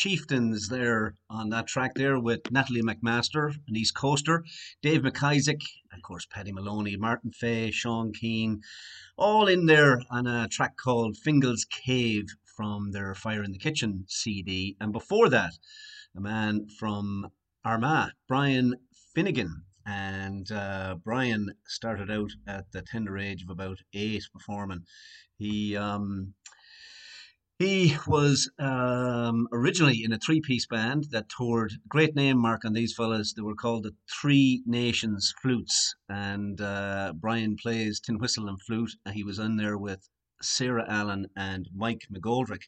chieftains there on that track there with Natalie MacMaster, an East Coaster, Dave MacIsaac, of course, Paddy Moloney, Martin Fay, Sean Keane, all in there on a track called Fingal's Cave from their Fire in the Kitchen CD. And before that, a man from Armagh, Brian Finnegan. And uh, Brian started out at the tender age of about eight performing. He um, he was um, originally in a three piece band that toured. Great name, Mark, on these fellas. They were called the Three Nations Flutes. And uh, Brian plays tin whistle and flute. And he was in there with Sarah Allen and Mike McGoldrick.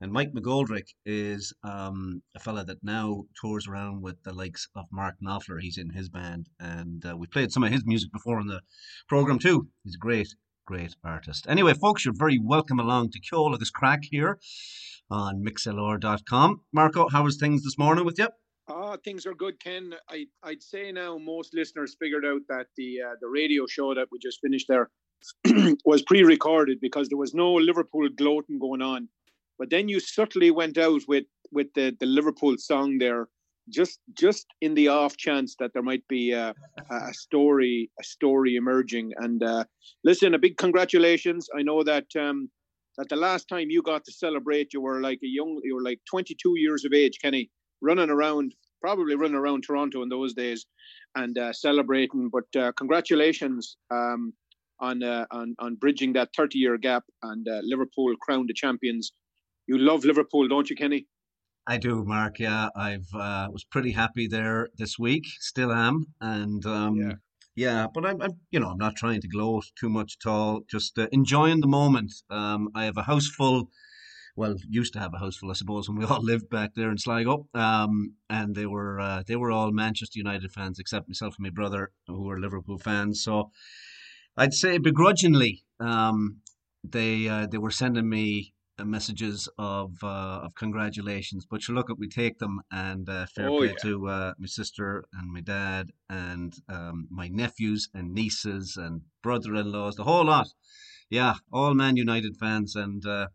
And Mike McGoldrick is um, a fella that now tours around with the likes of Mark Knopfler. He's in his band. And uh, we played some of his music before on the program, too. He's a great, great artist. Anyway, folks, you're very welcome along to Ceol Craic here on mixlr.com. Marco, how was things this morning with you? Ah, things are good, Ken. I, I'd say now most listeners figured out that the uh, the radio show that we just finished there was pre-recorded because there was no Liverpool gloating going on. But then you subtly went out with with the, the Liverpool song there, just just in the off chance that there might be a, a story a story emerging. And uh, listen, a big congratulations. I know that um, that the last time you got to celebrate, you were like a young, you were like 22 years of age, Kenny, running around, probably running around Toronto in those days, and uh, celebrating. But uh, congratulations um, on uh, on on bridging that 30 year gap, and uh, Liverpool crowned the champions. You love Liverpool, don't you, Kenny? I do, Mark. Yeah, I've uh, was pretty happy there this week. Still am, and um, yeah. yeah. but I'm, I'm, you know, I'm not trying to gloat too much at all. Just uh, enjoying the moment. Um, I have a house full. Well, used to have a house full, I suppose, when we all lived back there in Sligo. Um, and they were uh, they were all Manchester United fans, except myself and my brother, who were Liverpool fans. So I'd say begrudgingly, um, they uh, they were sending me messages of uh, of congratulations. But you look at we take them and uh, fair Oh, play yeah. to uh, my sister and my dad and um, my nephews and nieces and brother-in-laws, the whole lot. Yeah, all Man United fans and uh,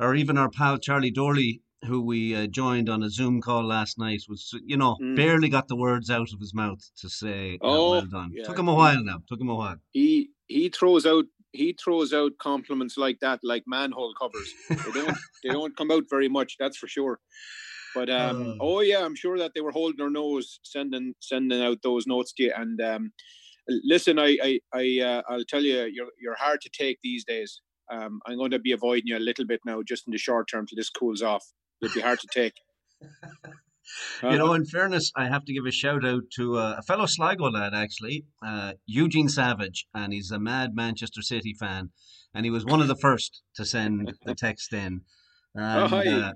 or even our pal Charlie Dorley, who we uh, joined on a Zoom call last night, was you know Mm. barely got the words out of his mouth to say uh, Oh, well done. yeah. Took him a while now. Took him a while. He he throws out he throws out compliments like that like manhole covers. They don't they don't come out very much, that's for sure. But um, Oh. oh yeah, I'm sure that they were holding their nose, sending sending out those notes to you. And um, listen, I I, I uh, I'll tell you, you're you're hard to take these days. Um, I'm going to be avoiding you a little bit now, just in the short term, till this cools off. It'd be hard to take. You know, in fairness, I have to give a shout out to uh, a fellow Sligo lad, actually, uh, Eugene Savage, and he's a mad Manchester City fan, and he was one of the first to send the text in. And, hi. uh,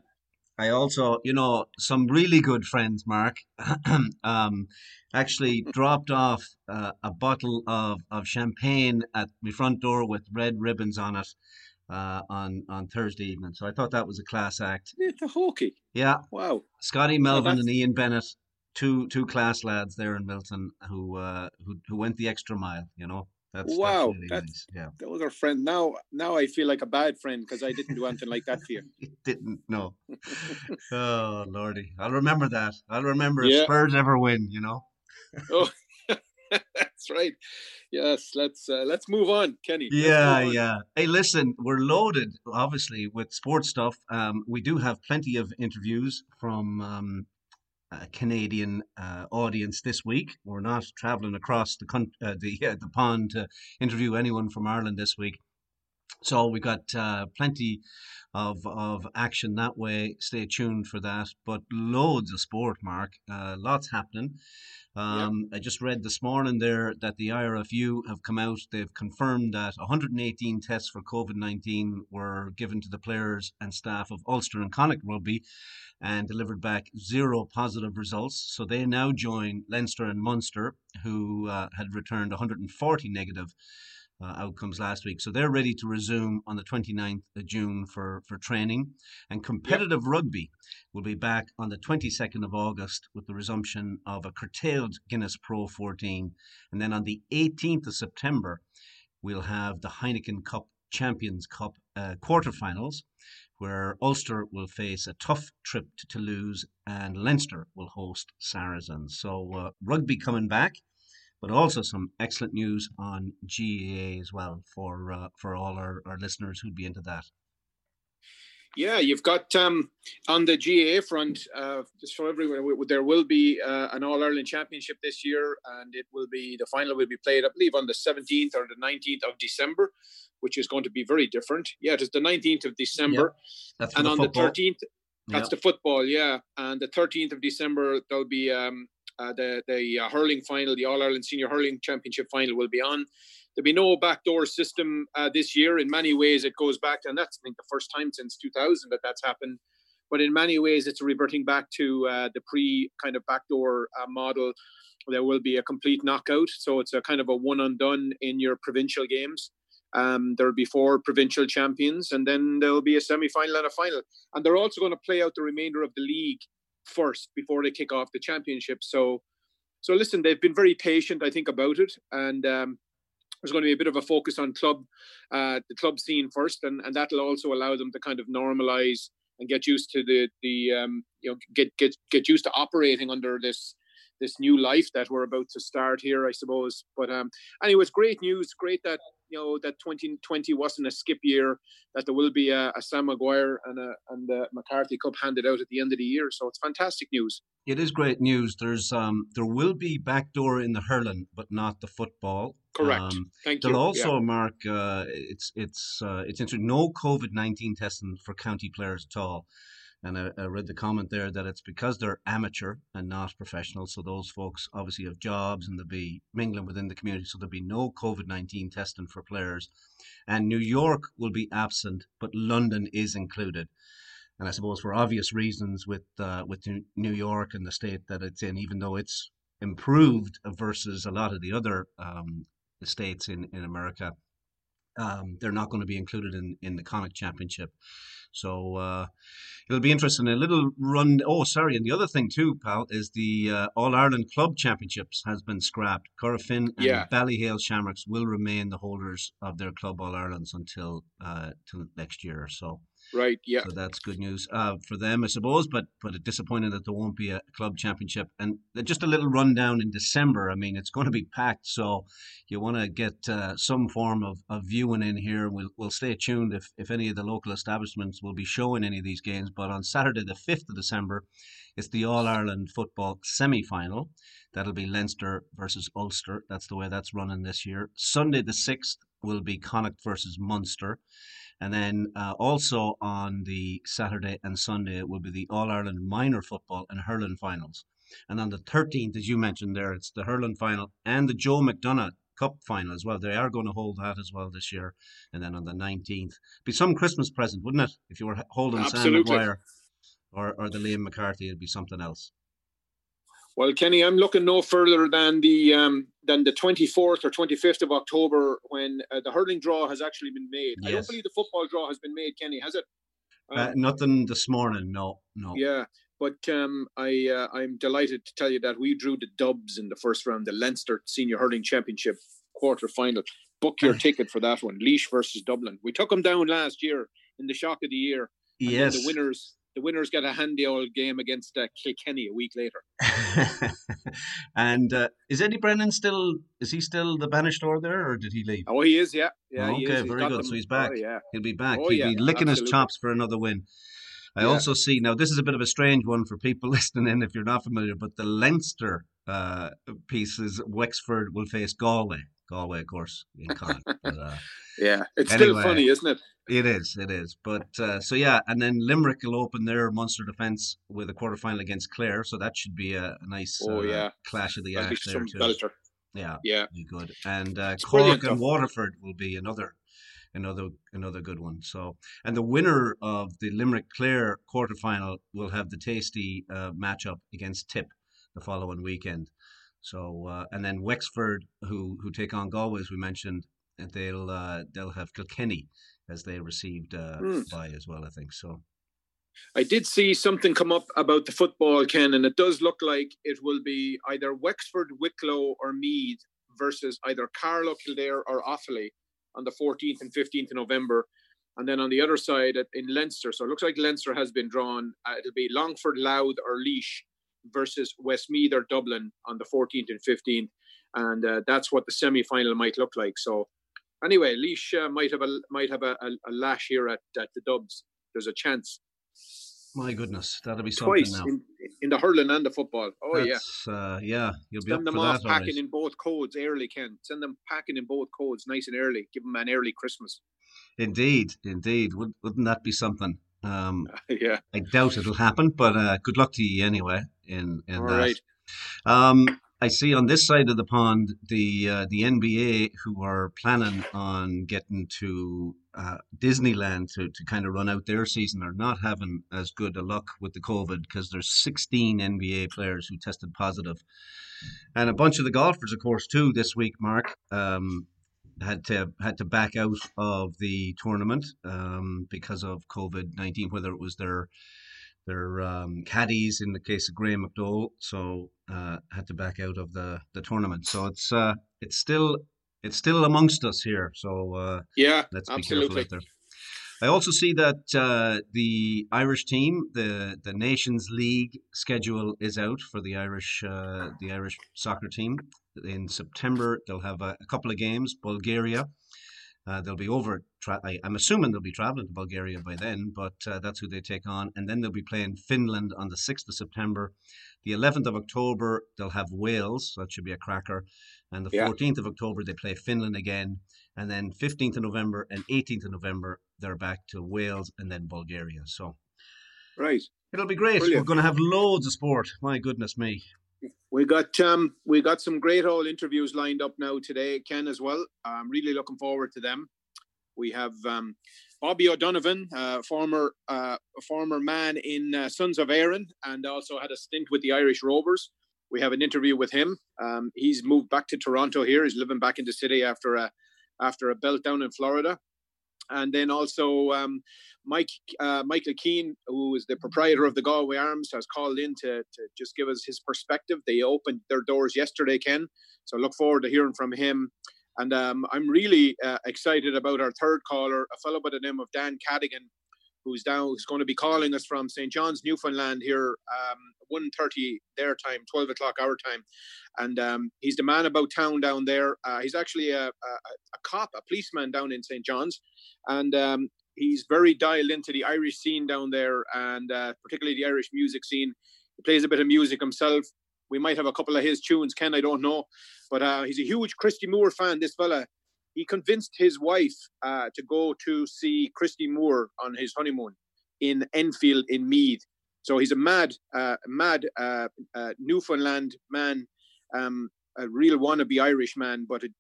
I also, you know, some really good friends, Mark, um, actually dropped off uh, a bottle of, of champagne at my front door with red ribbons on it uh, on on Thursday evening. So I thought that was a class act. It's a hokey. Yeah, Wow. Scotty Melvin that's- and Ian Bennett, two two class lads there in Milton who uh, who who went the extra mile. You know, that's Wow, That's really that's- nice. Yeah, Those are friends. Now, now I feel like a bad friend because I didn't do anything like that for you. Didn't know. oh lordy, I'll remember that. I'll remember if Spurs ever win. You know. Oh, that's right. Yes, let's uh, let's move on, Kenny. Yeah, on. yeah. Hey, listen, we're loaded, obviously, with sports stuff. Um, we do have plenty of interviews from um, a Canadian uh, audience this week. We're not traveling across the coun- uh, the uh, the pond to interview anyone from Ireland this week. So we got uh, plenty of of action that way. Stay tuned for that. But loads of sport, Mark. Uh, lots happening. Um, I just read this morning there that the IRFU have come out. They've confirmed that 118 tests for COVID 19 were given to the players and staff of Ulster and Connacht Rugby and delivered back zero positive results. So they now join Leinster and Munster, who uh, had returned 140 negative uh, outcomes last week. So they're ready to resume on the 29th of June for, for training. And competitive rugby will be back on the 22nd of August with the resumption of a curtailed Guinness Pro 14. And then on the 18th of September, we'll have the Heineken Cup Champions Cup uh, quarterfinals, where Ulster will face a tough trip to Toulouse and Leinster will host Saracens. So uh, rugby coming back, but also some excellent news on GAA as well for uh, for all our, our listeners who'd be into that. Yeah, you've got um, on the GAA front, uh, just for everyone, there will be uh, an All Ireland Championship this year, and it will be the final will be played, I believe, on the 17th or the 19th of December, which is going to be very different. Yeah, it is the 19th of December, yep. and the on football. the 13th, that's yep. the football, yeah, and the 13th of December there'll be um, uh, the the uh, hurling final, the All Ireland Senior Hurling Championship final will be on there'll be no backdoor system uh, this year. In many ways, it goes back, and that's I think the first time since 2000 that that's happened. But in many ways, it's reverting back to uh, the pre kind of backdoor uh, model. There will be a complete knockout, so it's a kind of a one and done in your provincial games. Um, there will be four provincial champions, and then there will be a semi final and a final. And they're also going to play out the remainder of the league first before they kick off the championship. So, so listen, they've been very patient, I think, about it, and um, there's going to be a bit of a focus on club, uh, the club scene first, and, and that'll also allow them to kind of normalize and get used to the the um, you know get get get used to operating under this this new life that we're about to start here, I suppose. But um, anyway, it's great news. Great that you know that 2020 wasn't a skip year. That there will be a, a Sam Maguire and a and the McCarthy Cup handed out at the end of the year. So it's fantastic news. It is great news. There's um there will be backdoor in the hurling, but not the football. Correct. Um, Thank you. Also, yeah. Mark, uh, it's it's uh, it's interesting. No COVID nineteen testing for county players at all. And I, I, read the comment there that it's because they're amateur and not professional. So those folks obviously have jobs and they'll be mingling within the community. So there'll be no COVID 19 testing for players. And New York will be absent, but London is included. And I suppose for obvious reasons with uh, with New York and the state that it's in, even though it's improved versus a lot of the other um, states in, in America, um, they're not going to be included in, in the Connacht Championship. So uh, it'll be interesting. A little run. Oh, sorry. And the other thing too, pal, is the uh, All Ireland Club Championships has been scrapped. Corofin and yeah. Ballyhale Shamrocks will remain the holders of their Club All Irelands until uh, till next year. Or so right, yeah. So that's good news uh, for them, I suppose. But but disappointing that there won't be a club championship. And just a little rundown in December. I mean, it's going to be packed. So you want to get uh, some form of, of viewing in here. We'll we'll stay tuned if if any of the local establishments will be showing any of these games. But on Saturday, the 5th of December, it's the All Ireland football semi final. That'll be Leinster versus Ulster. That's the way that's running this year. Sunday, the 6th, will be Connacht versus Munster. And then uh, also on the Saturday and Sunday, will be the All Ireland minor football and hurling finals. And on the 13th, as you mentioned there, it's the hurling final and the Joe McDonagh Cup final as well. They are going to hold that as well this year. And then on the 19th, be some Christmas present, wouldn't it? If you were holding Absolutely. Sam Maguire or, or the Liam McCarthy, it'd be something else. Well, Kenny, I'm looking no further than the um, than the 24th or 25th of October when uh, the hurling draw has actually been made. Yes. I don't believe the football draw has been made, Kenny, has it? Um, uh, nothing this morning. No, no. Yeah, but um, I uh, I'm delighted to tell you that we drew the Dubs in the first round, the Leinster Senior Hurling Championship quarter final. Book your ticket for that one, Laois versus Dublin. We took them down last year in the shock of the year. yes, the winners the winners get a handy old game against uh, Kilkenny a week later. and uh, is Eddie Brennan still? Is he still the banisher there, or did he leave? Oh, he is. Yeah, yeah. Oh, okay, very good. Them. So he's back. Oh, yeah, he'll be back. Oh, He'll yeah, be licking absolutely. his chops for another win. I Yeah. also see now. This is a bit of a strange one for people listening in if you're not familiar, but the Leinster uh, piece is Wexford will face Galway. Galway, of course, in Connacht. but, uh, Yeah, it's Anyway. still funny, isn't it? It is, it is. But uh, so yeah, and then Limerick will open their Munster defence with a quarter final against Clare, so that should be a, a nice Oh, uh, yeah. clash of the That'll there too. belter. Yeah, Yeah, be good. And uh, Cork and. Waterford will be another, another, another good one. So, and the winner of the Limerick Clare quarter final will have the tasty uh, matchup against Tip the following weekend. So, uh, and then Wexford, who who take on Galway, as we mentioned, they'll uh, they'll have Kilkenny as they received uh, Mm. bye as well. I think so. I did see something come up about the football, Ken, and it does look like it will be either Wexford, Wicklow, or Meath versus either Carlow, Kildare, or Offaly on the 14th and 15th of November. And then on the other side in Leinster, so it looks like Leinster has been drawn. Uh, it'll be Longford, Louth, or Laois versus Westmeath or Dublin on the 14th and 15th, and uh, that's what the semi-final might look like. So, anyway, Laois uh, might have a might have a, a, a, lash here at, at the Dubs. There's a chance. My goodness, that'll be something Twice now. In, in the hurling and the football. Oh That's, yeah, uh, yeah. You'll be send them off that, packing alright. in both codes early. Ken, send them packing in both codes, nice and early. Give them an early Christmas. Indeed, indeed. Would, wouldn't that be something? Um, yeah. I doubt it'll happen, but uh, good luck to you anyway. In in All that. right. Um, I see on this side of the pond the uh, the NBA who are planning on getting to uh, Disneyland to, to kind of run out their season are not having as good a luck with the COVID because there's 16 NBA players who tested positive, and a bunch of the golfers, of course, too. This week, Mark um, had to had to back out of the tournament um, because of COVID 19, whether it was their their um, caddies in the case of Graham McDowell, so uh, had to back out of the, the tournament. So it's uh, it's still it's still amongst us here. So uh, Yeah. let's be absolutely. careful out there. I also see that uh, the Irish team, the the Nations League schedule is out for the Irish uh, the Irish soccer team. In September, they'll have a, a couple of games. Bulgaria. Uh, they'll be over. Tra- I, I'm assuming they'll be traveling to Bulgaria by then, but uh, that's who they take on. And then they'll be playing Finland on the 6th of September. The 11th of October, they'll have Wales. So that should be a cracker. And the Yeah. 14th of October, they play Finland again. And then 15th of November and 18th of November, they're back to Wales and then Bulgaria. So Right. it'll be great. Brilliant. We're going to have loads of sport. My goodness me. We got um we got some great old interviews lined up now today, Ken as well. I'm really looking forward to them. We have um, Bobby O'Donovan, uh, former uh, former man in uh, Sons of Erin, and also had a stint with the Irish Rovers. We have an interview with him. Um, he's moved back to Toronto here. He's living back in the city after a after a belt down in Florida. And then also um, Mike uh, Michael Keane, who is the proprietor of the Galway Arms, has called in to, to just give us his perspective. They opened their doors yesterday, Ken. So look forward to hearing from him. And um, I'm really uh, excited about our third caller, a fellow by the name of Dan Cadigan, who's down, who's going to be calling us from St. John's, Newfoundland here, um, 1.30 their time, 12 o'clock our time. And um, he's the man about town down there. Uh, he's actually a, a, a cop, a policeman down in St. John's. And um, he's very dialed into the Irish scene down there, and uh, particularly the Irish music scene. He plays a bit of music himself. We might have a couple of his tunes, Ken. I don't know, but uh, he's a huge Christy Moore fan. This fella, he convinced his wife uh, to go to see Christy Moore on his honeymoon in Enfield in Meath. So he's a mad, uh, mad uh, uh, Newfoundland man, um, a real wannabe Irish man. But it,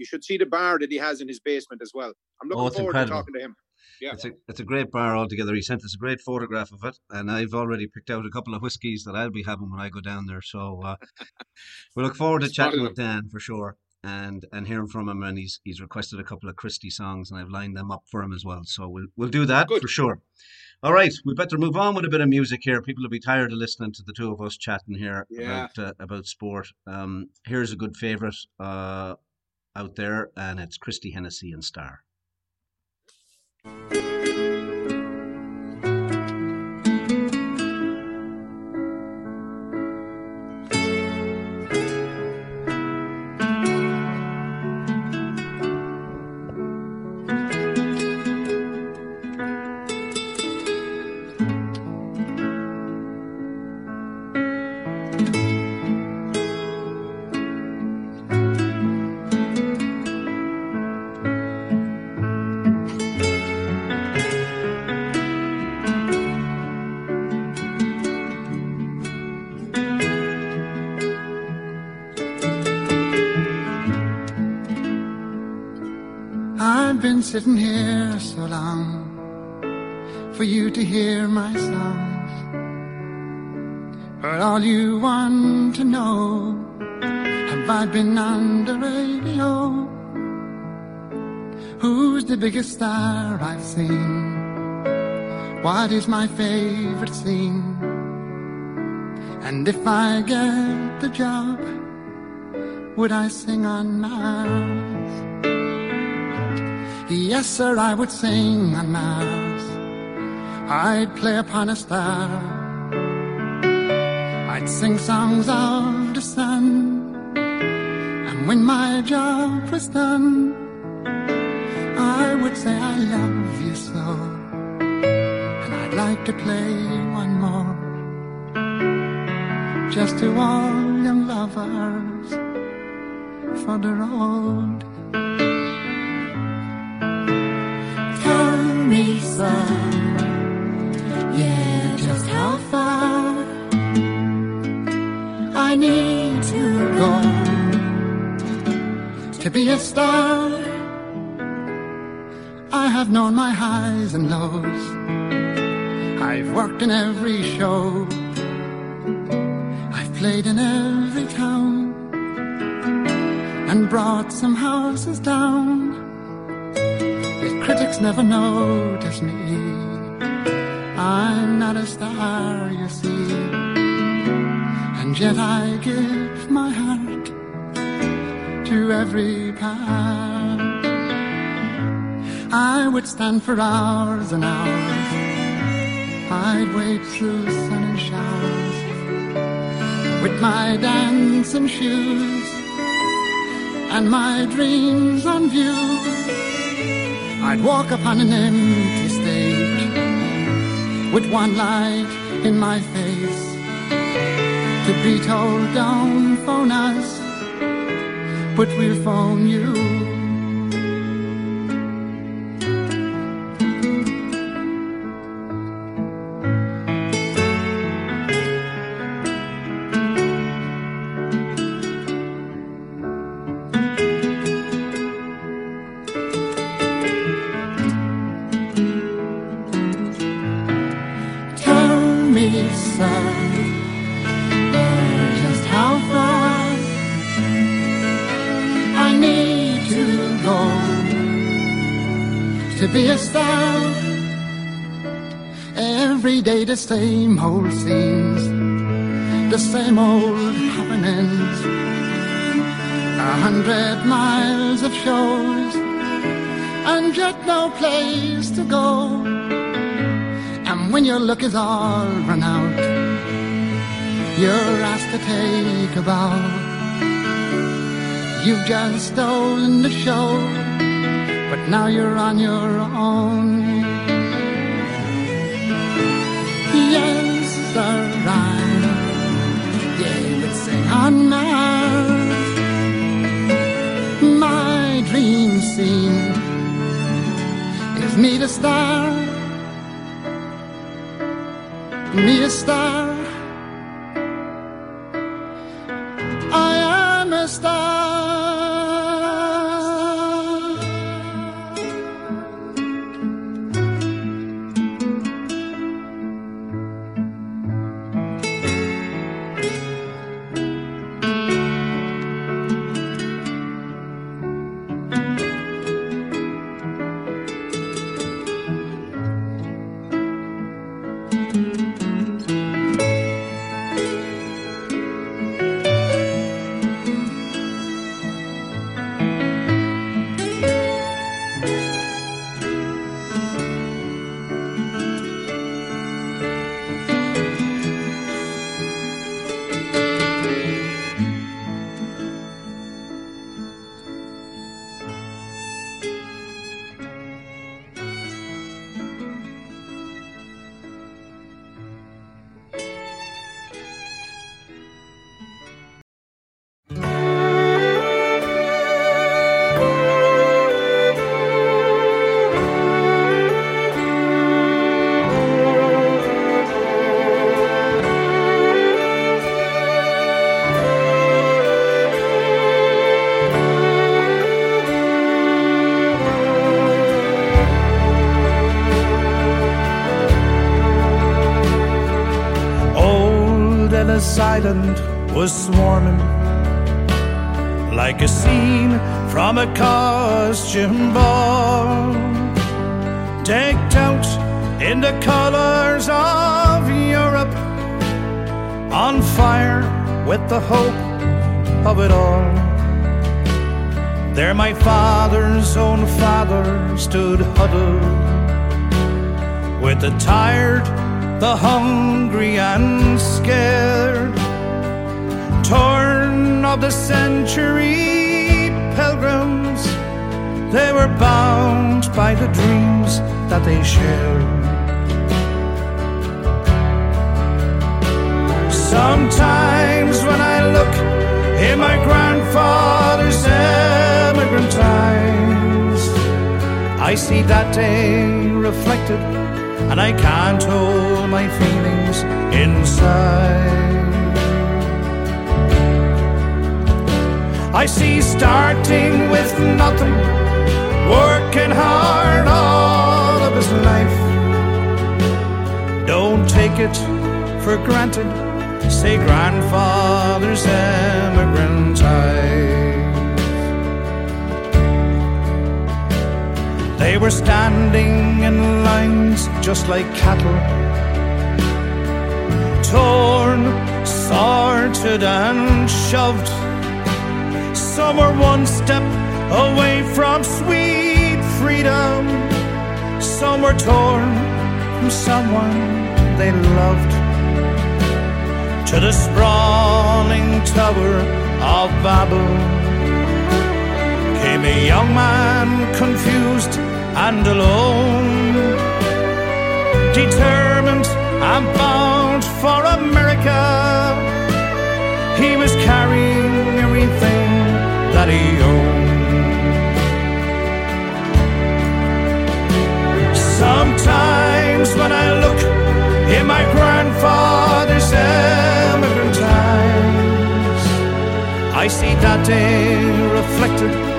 you should see the bar that he has in his basement as well. I'm looking Oh, forward incredible. to talking to him. Yeah. It's a it's a great bar altogether. He sent us a great photograph of it, and I've already picked out a couple of whiskies that I'll be having when I go down there. So uh, we look forward to chatting with Dan for sure, and and hearing from him. And he's he's requested a couple of Christy songs, and I've lined them up for him as well. So we'll we'll do that Good. for sure. All right, we better move on with a bit of music here. People will be tired of listening to the two of us chatting here Yeah. about uh, about sport. Um, here's a good favorite uh, out there, and it's Christy Hennessy and Star. All you want to know, have I been on the radio? Who's the biggest star I've seen? What is my favorite scene? And if I get the job, would I sing on Mars? Yes, sir, I would sing on Mars. I'd play upon a star. I'd sing songs of the sun. And when my job was done, I would say I love you so. And I'd like to play one more. Just to all young lovers for the road. Need to go to be a star. I have known my highs and lows. I've worked in every show. I've played in every town and brought some houses down. Yet critics never notice me. I'm not a star, you see. And yet I give my heart to every part. I would stand for hours and hours. I'd wait through sun and showers with my dancing shoes and my dreams on view. I'd walk upon an empty stage with one light in my face to be told don't phone us, but we'll phone you. Same old scenes, the same old happenings. A hundred miles of shows, and yet no place to go. And when your luck is all run out, you're asked to take a bow. You've just stolen the show, but now you're on your own. Is me the star me a star. Ellis Island was swarming like a scene from a costume ball, decked out in the colors of Europe, on fire with the hope of it all. There my father's own father stood huddled with a tired, the hungry and scared, torn of the century pilgrims. They were bound by the dreams that they shared. Sometimes when I look in my grandfather's immigrant eyes, I see that day reflected, and I can't hold my feelings inside. I see starting with nothing, working hard all of his life. Don't take it for granted say grandfather's immigrant ties. They were standing in lines just like cattle, torn, sorted, and shoved. Some were one step away from sweet freedom, some were torn from someone they loved. To the sprawling tower of came a young man confused and alone, determined and bound for America. He was carrying everything that he owned. Sometimes when I look in my grandfather's immigrant eyes. I see that day reflected.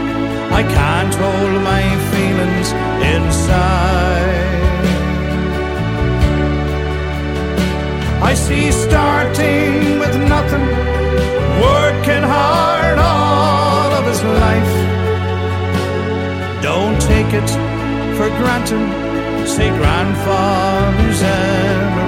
I can't hold my feelings inside. I see starting with nothing, working hard all of his life. Don't take it for granted say grandfather's immigrant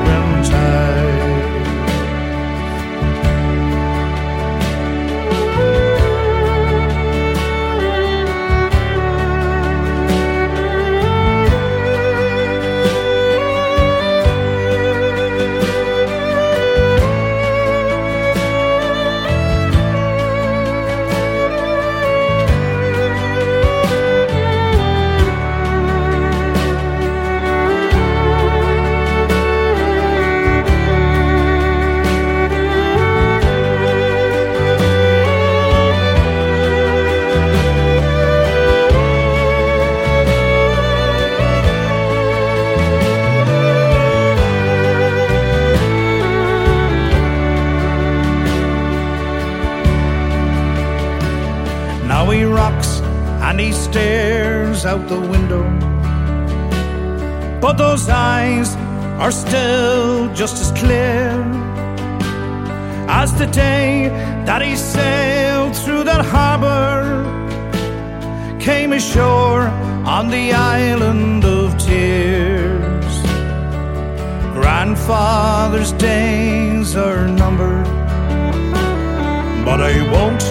out the window. But those eyes are still just as clear as the day that he sailed through that harbor, came ashore on the island of tears. Grandfather's days are numbered, but I won't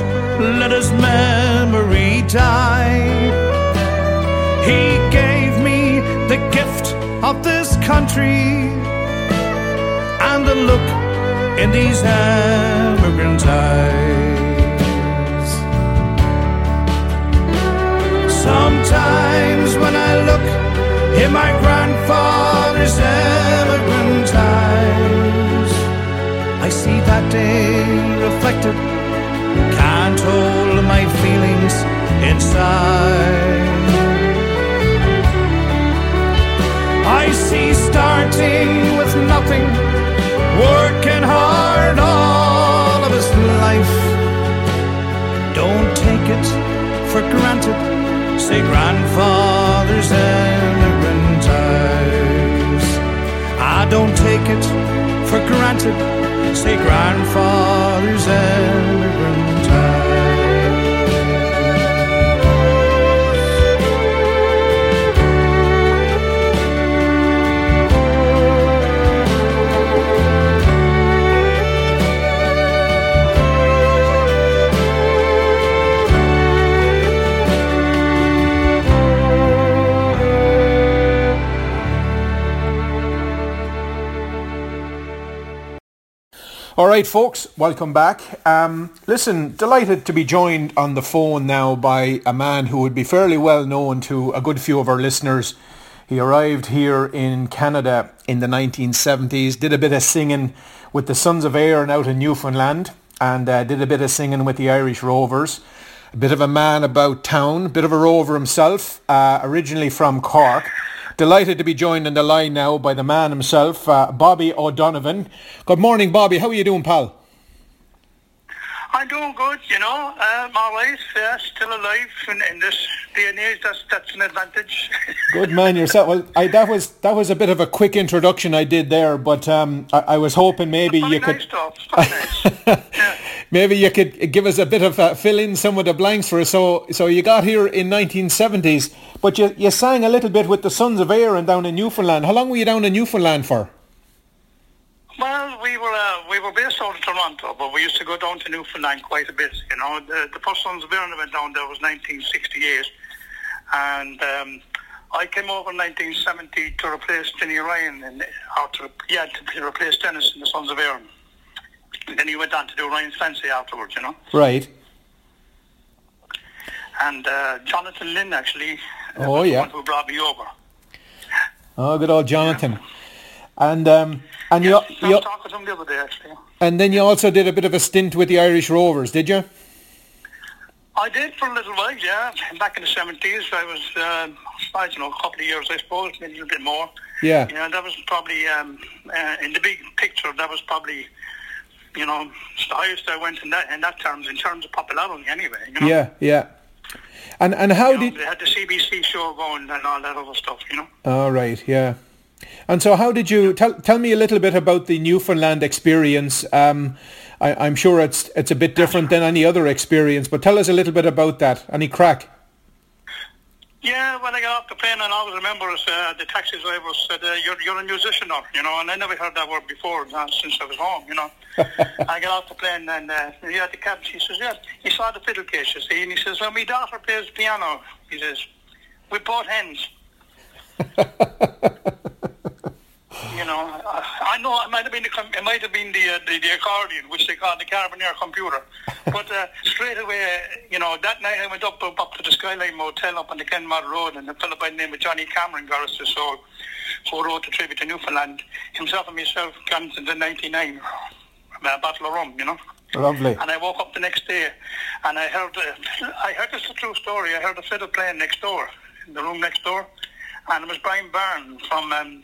let his memory die. He gave me the gift of this country and the look in these immigrant eyes. Sometimes when I look in my grandfather's immigrant eyes, I see that day reflected. Can't hold my feelings inside. I see starting with nothing, working hard all of his life. Don't take it for granted, say grandfather's immigrant eyes. I don't take it for granted, say grandfather's immigrant All right, folks, welcome back. Um, listen, delighted to be joined on the phone now by a man who would be fairly well known to a good few of our listeners. He arrived here in Canada in the 1970s, did a bit of singing with the Sons of Erin out in Newfoundland, and uh, did a bit of singing with the Irish Rovers. A bit of a man about town, bit of a rover himself, uh, originally from Cork. Delighted to be joined on the line now by the man himself, uh, Bobby O'Donovan. Good morning, Bobby. How are you doing, pal? I'm doing good, you know. Um, all right, yeah, still alive in, in this day and age. That's that's an advantage. Good man yourself. Well, I, that was that was a bit of a quick introduction I did there, but um, I, I, was hoping maybe you nice could yeah. maybe you could give us a bit of uh, fill in some of the blanks for us. So so you got here in 1970s. But you, you sang a little bit with the Sons of Erin down in Newfoundland. How long were you down in Newfoundland for? Well, we were uh, we were based out of Toronto, but we used to go down to Newfoundland quite a bit. You know, the, the first Sons of Erin went down there was 1968, and um, I came over in 1970 to replace Denny Ryan, and to, yeah, to replace Dennis in the Sons of Erin. And then he went on to do Ryan's Fancy afterwards. You know. Right. And uh, Jonathan Lynn actually Oh yeah. who brought me over. Oh, good old Jonathan. Yeah. And um, and yes, you, you talking to him the other day actually. And then you also did a bit of a stint with the Irish Rovers, did you? I did for a little while, yeah. Back in the seventies, I was, uh, I don't know, a couple of years, I suppose, maybe a little bit more. Yeah. Yeah, that was probably um, uh, in the big picture. That was probably, you know, the highest I went in that in that terms, in terms of popularity, anyway. You know? Yeah, yeah. And and how you did know, they had the CBC show going and all that other stuff, you know? All right, yeah. And so, how did you tell tell me a little bit about the Newfoundland experience? Um, I, am sure it's it's a bit different than any other experience, but tell us a little bit about that. Any crack? Yeah, when I got off the plane, and I always remember uh, the taxi driver said, uh, "You're you're a musician, now, you know," and I never heard that word before uh, since I was home, you know. I got off the plane, and uh, yeah, the cab. He says, "Yeah." He saw the fiddle case, you see, and he says, "Well, my daughter plays piano." He says, "With both hands." you know, I, I, know it might have been the it might have been the, uh, the, the accordion, which they call the Carbonear computer. But uh, straight away, you know, that night I went up up to the Skyline Motel up on the Kenmount Road, and a fellow by the name of Johnny Cameron got us to soul, who wrote the tribute to Newfoundland. Himself and myself got into the '99 uh, bottle of rum, you know. Lovely. And I woke up the next day, and I heard uh, I heard this is a true story. I heard a fiddle playing next door, in the room next door, and it was Brian Byrne from. Um,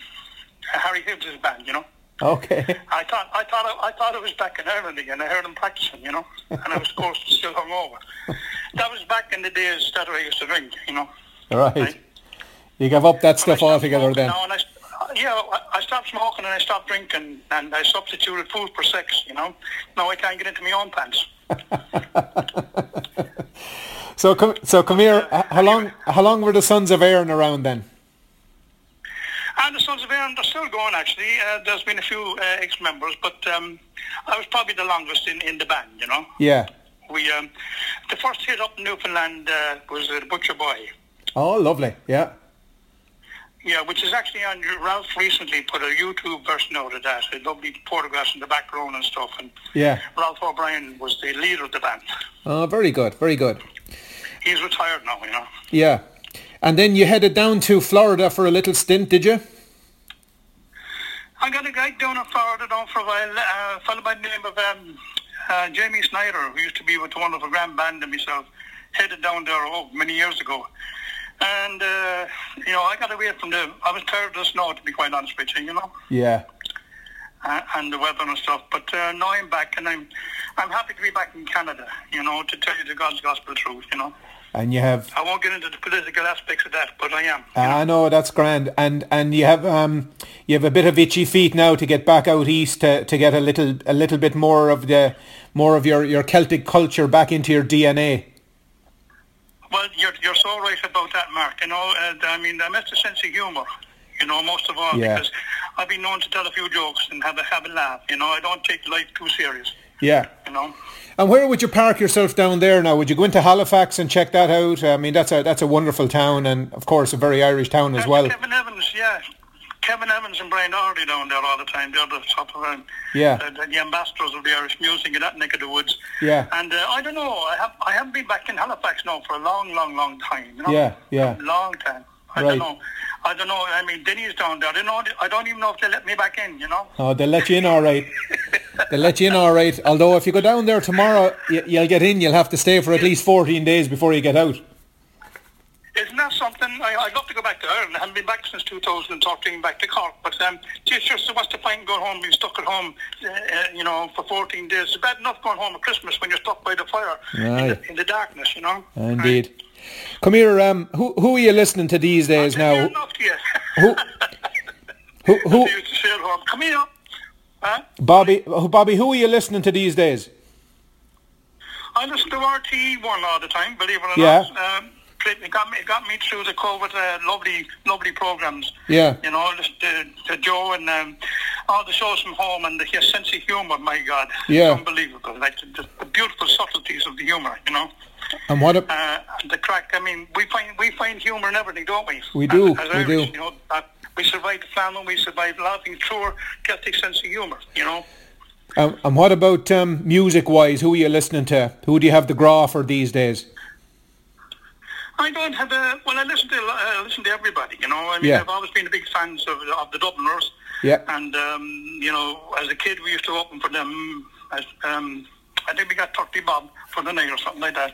Harry Hibbs' band, you know. Okay. I thought I thought I, thought it was back in Ireland again. I heard him practicing, you know, and I was of course still hungover. That was back in the days that I used to drink, you know. All right. right? You gave up that stuff altogether then. Now, and I, uh, yeah, I stopped smoking and I stopped drinking and I substituted food for sex, you know. Now I can't get into my own pants. so come, so come here. How long? How long were the Sons of Erin around then? And the Sons of Erin, they're still going actually. Uh, there's been a few uh, ex-members, but um, I was probably the longest in, in the band, you know. Yeah. We um, The first hit up in Newfoundland uh, was uh, Butcher Boy. Oh, lovely, yeah. Yeah, which is actually on Ralph recently put a YouTube version out of that. A lovely photographs in the background and stuff. And yeah, Ralph O'Brien was the leader of the band. Oh, very good, very good. He's retired now, you know. Yeah, and then you headed down to Florida for a little stint, did you? I got a guy down in Florida down for a while, uh, a fellow by the name of um, uh, Jamie Snider, who used to be with one of the wonderful grand band and myself, headed down there oh, many years ago. And, uh, you know, I got away from the, I was tired of the snow, to be quite honest with you, you know. Yeah. Uh, and the weather and stuff. But uh, now I'm back, and I'm, I'm happy to be back in Canada, you know, to tell you the God's gospel truth, you know and you have. I won't get into the political aspects of that, but I am. I know? know that's grand, and and you have um you have a bit of itchy feet now to get back out east to, to get a little a little bit more of the more of your, your Celtic culture back into your DNA. Well, you're you're so right about that, Mark. You know, uh, I mean, I missed a sense of humour. You know, most of all, yeah. because I've been known to tell a few jokes and have a have a laugh. You know, I don't take life too serious. Yeah. You know. And where would you park yourself down there now? Would you go into Halifax and check that out? I mean, that's a that's a wonderful town, and of course a very Irish town as well. Kevin Evans, yeah. Kevin Evans and Brian Doherty down there all the time. They're the top of them. Yeah. The, the ambassadors of the Irish music in that neck of the woods. Yeah. And uh, I don't know. I have I haven't been back in Halifax now for a long, long, long time. You know? Yeah, yeah. A long time. I Right. don't know. I don't know. I mean, Denny's down there. I don't know. I don't even know if they let me back in. You know. Oh, they'll let you in all right. They'll let you in all right. Although if you go down there tomorrow, y- you'll get in. You'll have to stay for at least 14 days before you get out. Isn't that something? I, I'd love to go back to Ireland. I haven't been back since 2013, back to Cork. But um, it's just what's the point going home, being stuck at home, uh, uh, you know, for 14 days? It's bad enough going home at Christmas when you're stuck by the fire in, the, in the darkness, you know. Indeed. Come here. Um, who who are you listening to these days now? Enough to you. Who who who? They used to say at home, come here. Huh? Bobby Bobby. Who are you listening to these days? I listen to RT1 all the time, believe it or Yeah. not. Um, it got me, it got me through the COVID uh, lovely, lovely programs. Yeah. You know, to, to Joe and um, all the shows from home and the, his sense of humour, my God. Yeah. Unbelievable. Like the, the, the beautiful subtleties of the humour, you know. And what? A, Uh, the crack, I mean, we find we find humour in everything, don't we? We do, As, as we Irish, do. You know, uh, we survive the famine, we survived laughing through our Celtic sense of humour, you know. um, and what about um, music wise? Who are you listening to? Who do you have the grá for these days? I don't have a well. I listen to uh, listen to everybody. You know, I mean, Yeah. I've always been a big fan of, of the Dubliners. Yeah. And um, you know, as a kid, we used to open for them. As um, I think we got Turkey Bob for the night or something like that.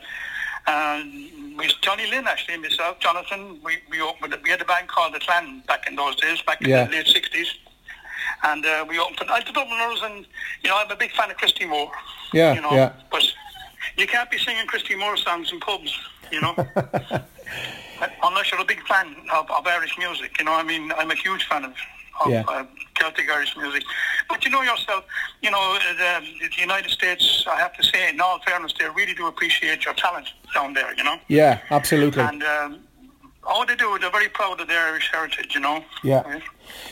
And we Johnny Lynn actually, myself, Jonathan. We we opened. We had a band called the Clan back in those days, back in Yeah. the late sixties. And uh, we opened uh, the Dubliners, and you know, I'm a big fan of Christy Moore. Yeah, You know, yeah. but you can't be singing Christy Moore songs in pubs. You know. Unless you're a big fan of, of Irish music, you know, I mean, I'm a huge fan of, of Yeah. uh, Celtic Irish music. But you know yourself, you know, the, the United States, I have to say, in all fairness, they really do appreciate your talent down there, you know. Yeah, absolutely. And um, all they do, they're very proud of their Irish heritage, you know. Yeah. Right?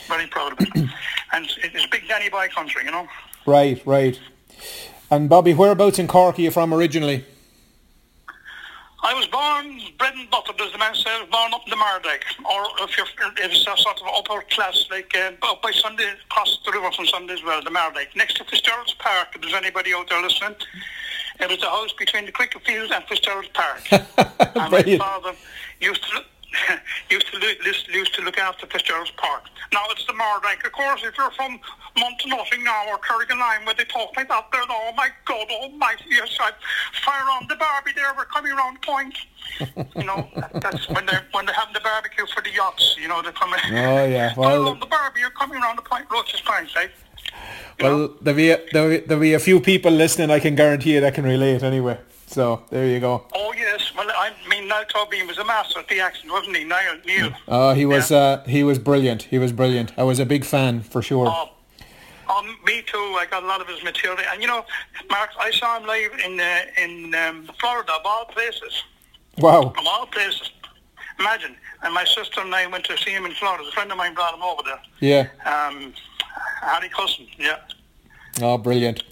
Very proud of it. and it's, it's big Danny Boy country, you know. Right, right. And Bobby, whereabouts in Cork are you from originally? I was born, bred and buttered, as the man says, born up in the Mardyke, or if you're, if it's a sort of upper class, like uh, up by Sunday, across the river from Sunday as well, the Mardyke, next to Fitzgerald's Park. If there's anybody out there listening, it was the house between the cricket field and Fitzgerald's Park. and my father used to used to look, used to look after Fitzgerald's Park. Now it's the Mardyke. Of course, if you're from Montenotte now or Carrigaline where they talk like that, then oh my God oh almighty, yes, I fire on the Barbie there, we're coming round point. you know, that's when they're, when they're having the barbecue for the yachts, you know, they're coming. Oh, yeah, Well, well- the Barbie, you're coming around the point, Roches Point, right? Eh? You? Well, there'll be, a, there'll, be, there'll be a few people listening, I can guarantee you, that can relate anyway. So, there you go. Oh yes, well I mean Tóibín was a master at the accent, wasn't he? Niall Neil. Oh, he was Yeah. uh, he was brilliant. He was brilliant. I was a big fan for sure. Oh, oh, me too. I got a lot of his material, and you know, Mark, I saw him live in uh, in um, Florida, of all places, Wow. of all places. Imagine, and my sister and I went to see him in Florida. A friend of mine brought him over there. Yeah. Um, Harry Cousin, yeah. Oh, brilliant.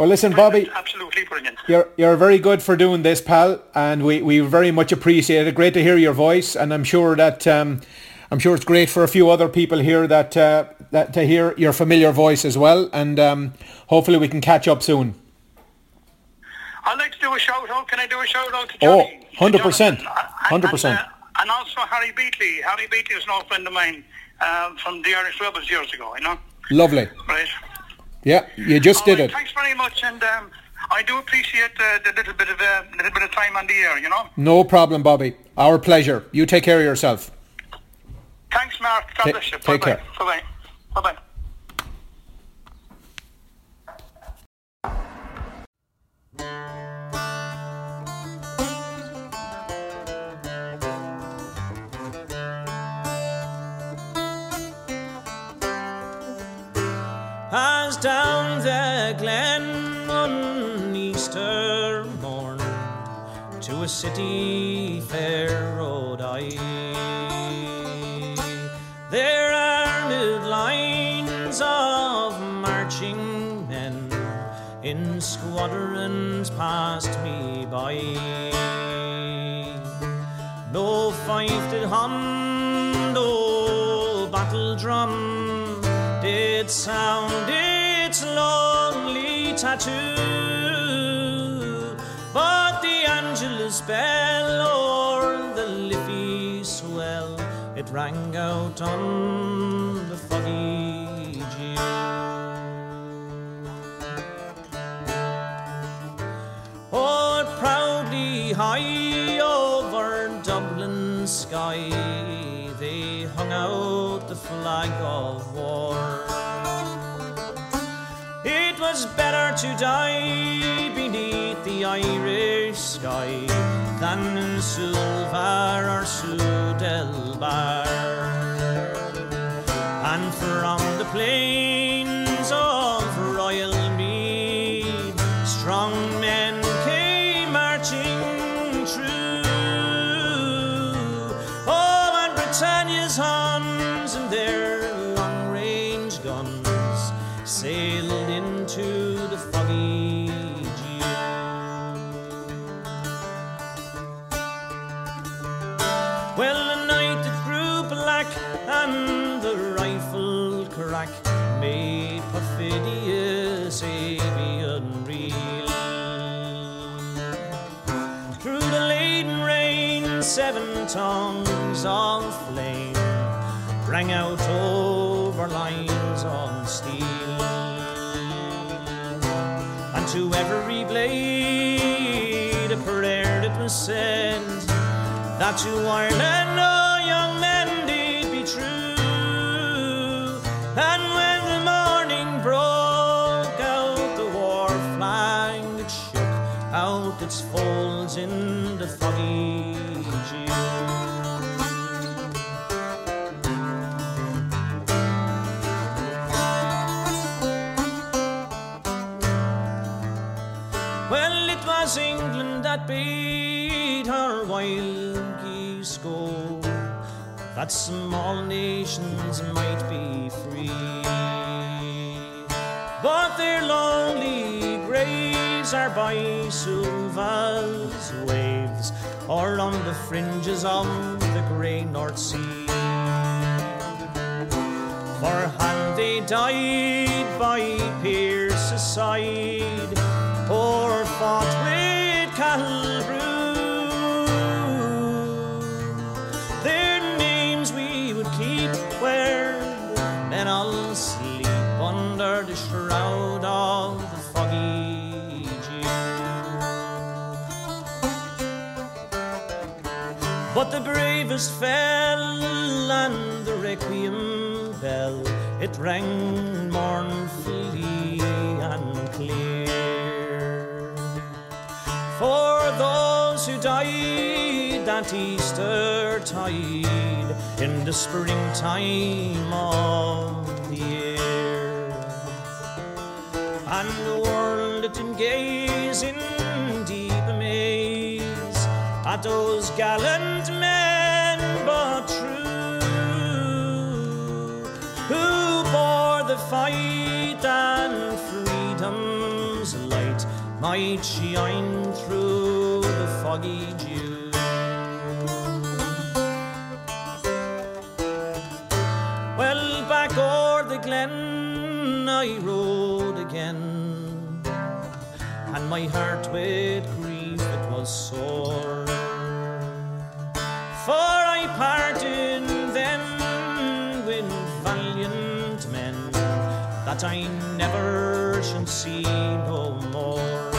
Well, listen, Bobby, absolutely brilliant. you're you're very good for doing this, pal, and we, we very much appreciate it. Great to hear your voice, and I'm sure that um, I'm sure it's great for a few other people here that uh, that to hear your familiar voice as well, and um, hopefully we can catch up soon. I'd like to do a shout out. Can I do a shout out to Oh, Johnny? 100%, 100%. And, uh, and also Harry Beatley. Harry Beatley is an old friend of mine um, from the Irish Rebels years ago, you know. Lovely. Right. Yeah, you just All did right, it. Thanks very much, and um, I do appreciate uh, the little bit of uh, little bit of time on the air. You know. No problem, Bobby. Our pleasure. You take care of yourself. Thanks, Mark. God Ta- bless you. take Bye-bye. care. Bye bye. Bye bye. As down the glen one Easter morn to a city fair rode I. There armed lines of marching men in squadrons passed me by. No fife did hum, no battle drum did sound its lonely tattoo. But the Angelus bell or the Liffey swell, it rang out on the foggy dew. Oh, proudly high over Dublin sky, they hung out the flag of war. Was better to die beneath the Irish sky than in Suvla or Sud-El-Bar. And from the plains seven tongues of flame rang out over lines on steel. And to every blade a prayer it was said that to Ireland no young men did be true. And when the morning broke out, the war flag it shook out its folds in the foggy Her wild geese go, that small nations might be free. But their lonely graves are by Suvla's waves, or on the fringes of the grey North Sea. For had they died by Pearse's side, or fought But the bravest fell, and the requiem bell it rang mournfully and clear. For those who died that Easter tide in the springtime of the year. And the world did gaze in deep amaze at those gallant fight and freedom's light might shine through the foggy dew. Well, back o'er the glen I rode again, and my heart with grief it was sore. For I parted that I never shall see no more.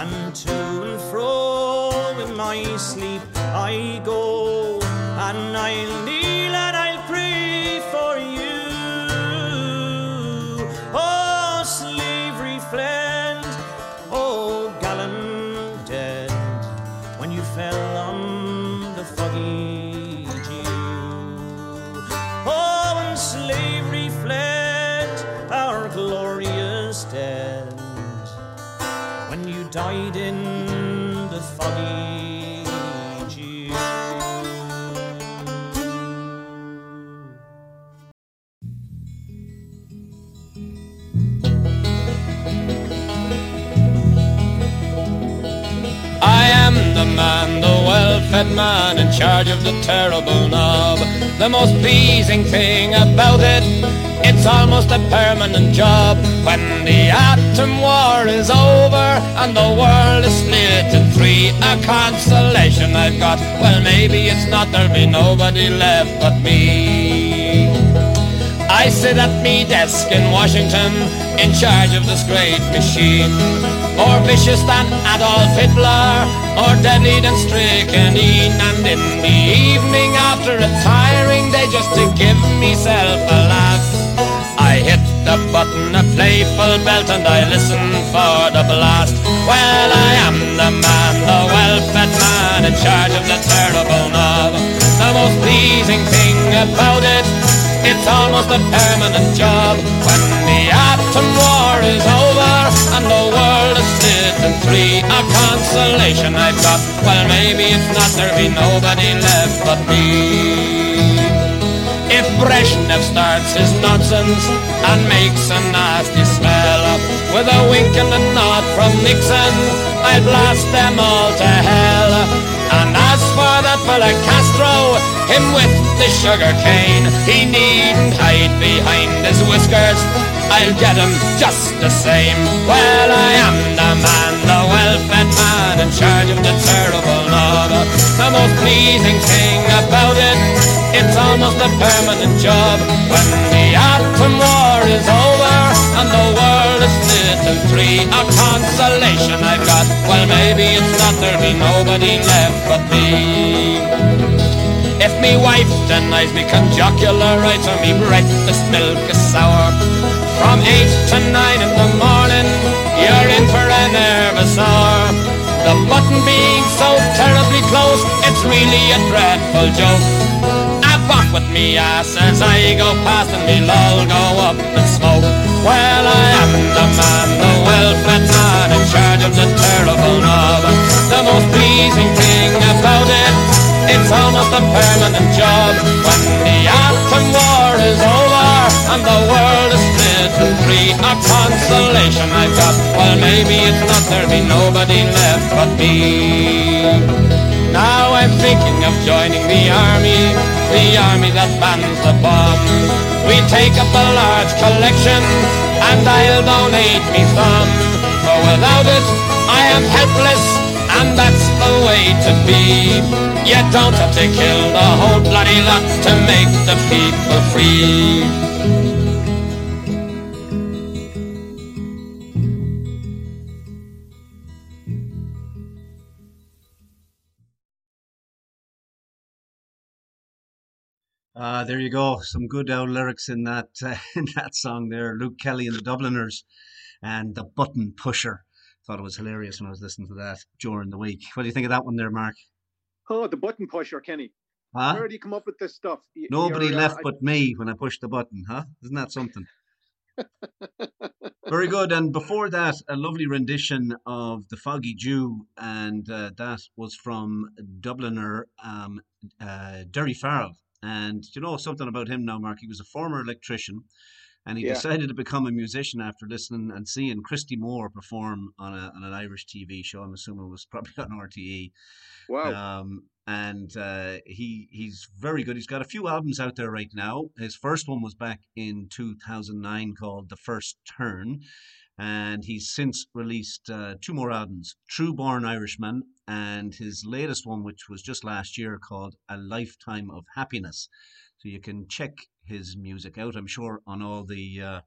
And to and fro in my sleep I go, and I'll man, the well-fed man in charge of the terrible knob. The most pleasing thing about it, it's almost a permanent job. When the atom war is over and the world is split in three, a consolation I've got. Well, maybe it's not, there'll be nobody left but me. I sit at me desk in Washington in charge of this great machine. More vicious than Adolf Hitler, more deadly than strychnine. And in the evening after a tiring day, just to give myself a laugh, I hit the button, a playful belt, and I listen for the blast. Well, I am the man, the well-fed man in charge of the terrible knob. The most pleasing thing about it it's almost a permanent job when the atom war is over in three. A consolation I've got, well maybe it's not, there'll be nobody left but me. If Brezhnev starts his nonsense and makes a nasty smell, with a wink and a nod from Nixon, I'll blast them all to hell. For that fella Castro, him with the sugar cane, he needn't hide behind his whiskers. I'll get him just the same. Well, I am the man, the well-fed man in charge of the terrible knob. The most pleasing thing about it, it's almost a permanent job. When the atom war is over and the world is three, a consolation I've got. Well, maybe it's not, there'll be nobody left but me. If me wife denies me conjocular rights or me breakfast milk is sour, from eight to nine in the morning, you're in for a nervous hour. The button being so terribly close, it's really a dreadful joke. With me I as I go past and we'll all go up in smoke. Well, I am the man, the well-fed man in charge of the terrible knob. The most pleasing thing about it, it's almost a permanent job. When the atom war is over and the world is split in three, a consolation I've got. Well, maybe it's not, there'll be nobody left but me. Now I'm thinking of joining the army, the army that bans the bomb. We take up a large collection, and I'll donate me some. For without it, I am helpless, and that's the way to be. You don't have to kill the whole bloody lot to make the people free. Uh, there you go. Some good old lyrics in that uh, in that song there. Luke Kelly and the Dubliners, and the Button Pusher. Thought it was hilarious when I was listening to that during the week. What do you think of that one there, Mark? Oh, the button pusher, Kenny. Huh? Where do you come up with this stuff? Y- Nobody uh, left I- but me when I pushed the button, huh? Isn't that something? Very good. And before that, a lovely rendition of The Foggy Dew, and uh, that was from Dubliner um, uh, Derry Farrell. And you know something about him now, Mark? He was a former electrician, and he Yeah. decided to become a musician after listening and seeing Christy Moore perform on, a, on an Irish TV show. I'm assuming it was probably on RTE. Wow. Um, and uh, he he's very good. He's got a few albums out there right now. His first one was back in 2009 called The First Turn, and he's since released uh, two more albums: True Born Irishman, and his latest one, which was just last year, called A Lifetime of Happiness. So you can check his music out. I'm sure on all the uh,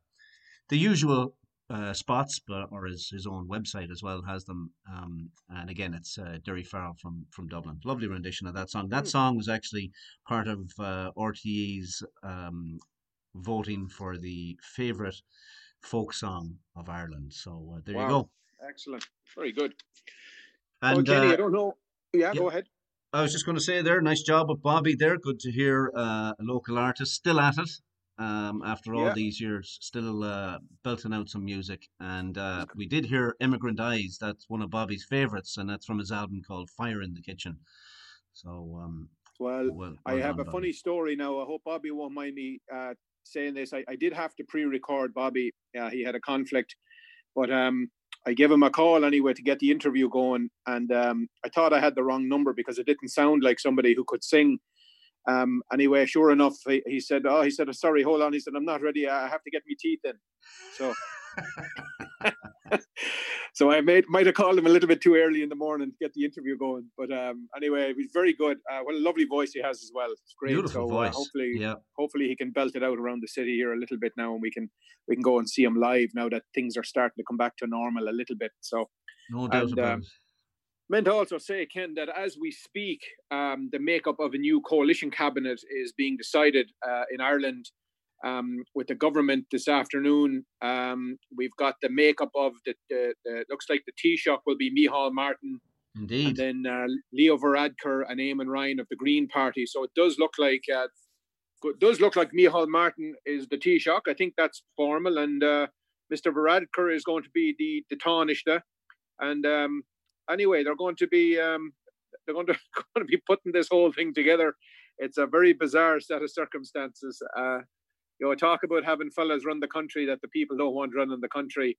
the usual uh, spots, but or his, his own website as well has them. Um, and again, it's uh, Derry Farrell from from Dublin. Lovely rendition of that song. That song was actually part of uh, RTE's um, voting for the favourite folk song of Ireland. So uh, there you go. Excellent. Very good. And oh, Kenny, uh, I don't know. Yeah, yeah. go ahead. I was just going to say there, nice job with Bobby there. Good to hear uh, a local artist still at it um, after all Yeah. these years, still uh, belting out some music. And uh, we did hear Immigrant Eyes. That's one of Bobby's favourites, and that's from his album called Fire in the Kitchen. So, um, Well, well, I have a funny Bobby. story now. I hope Bobby won't mind me uh, saying this. I, I did have to pre-record Bobby. Uh, he had a conflict, but um, I gave him a call anyway to get the interview going. And um, I thought I had the wrong number because it didn't sound like somebody who could sing. Um, anyway, sure enough, he, he said, "Oh, he said, sorry, hold on." He said, "I'm not ready. I have to get my teeth in." So, so I made might have called him a little bit too early in the morning to get the interview going. But um, anyway, he's very good. Uh, what a lovely voice he has as well. It's great. Beautiful so voice. Uh, hopefully, yeah. hopefully he can belt it out around the city here a little bit now, and we can we can go and see him live now that things are starting to come back to normal a little bit. So No doubt And, about um, it. meant to also say, Ken, that as we speak, um, the makeup of a new coalition cabinet is being decided uh, in Ireland um, with the government this afternoon. Um, we've got the makeup of the, the, the looks like the Taoiseach will be Micheál Martin, and Indeed. then uh, Leo Varadkar and Eamon Ryan of the Green Party. So it does look like uh, it does look like Micheál Martin is the Taoiseach. I think that's formal, and uh, Mr. Varadkar is going to be the the Taoiseach. And um, anyway, they're going to be um, they're going to going to be putting this whole thing together. It's a very bizarre set of circumstances. Uh, you know, talk about having fellas run the country that the people don't want running the country,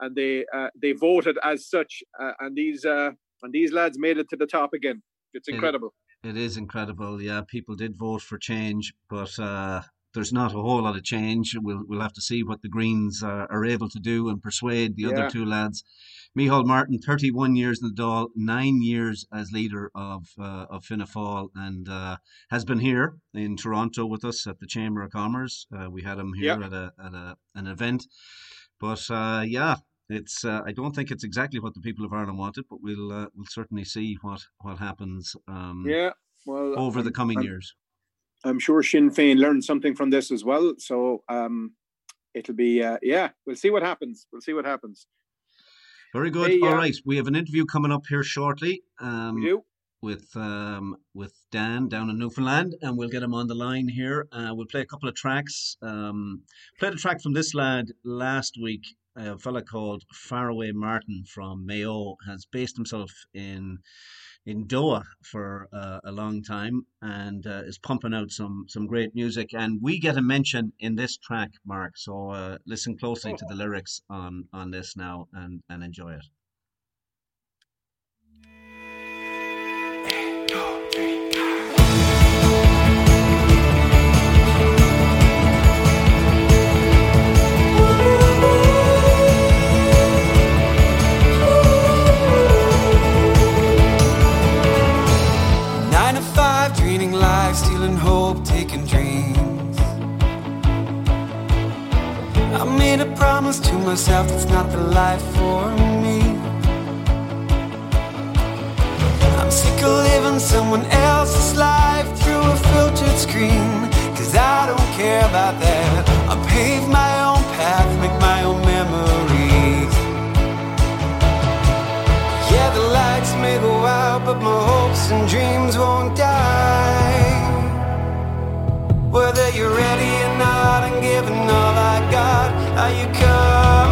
and they uh, they voted as such, uh, and these uh, and these lads made it to the top again. It's It- incredible. It is incredible. Yeah, people did vote for change, but uh, there's not a whole lot of change. We'll we'll have to see what the Greens uh, are able to do and persuade the Yeah. other two lads. Micheál Martin, 31 years in the Dáil, nine years as leader of uh, of Fianna Fáil, and uh, has been here in Toronto with us at the Chamber of Commerce. Uh, we had him here Yeah. at a at a an event, but uh, yeah. It's. Uh, I don't think it's exactly what the people of Ireland wanted, but we'll uh, we'll certainly see what what happens. Um, Yeah. Well, over the I'm- coming I'm- years. I'm sure Sinn Féin learned something from this as well. So um, it'll be uh, yeah. We'll see what happens. We'll see what happens. Very good. Hey, All uh, right, we have an interview coming up here shortly um, with um, with Dan down in Newfoundland, and we'll get him on the line here. Uh, we'll play a couple of tracks. Um, played a track from this lad last week. A fella called Faraway Martin from Mayo has based himself in in Doha for uh, a long time and uh, is pumping out some some great music. And we get a mention in this track, Mark. So uh, listen closely to the lyrics on on this now and and enjoy it. Promise to myself that's not the life for me. I'm sick of living someone else's life through a filtered screen. Cause I don't care about that. I pave my own path, make my own memories. Yeah, the lights may go out, but my hopes and dreams won't die. Whether you're ready or not, I'm giving got. Are you coming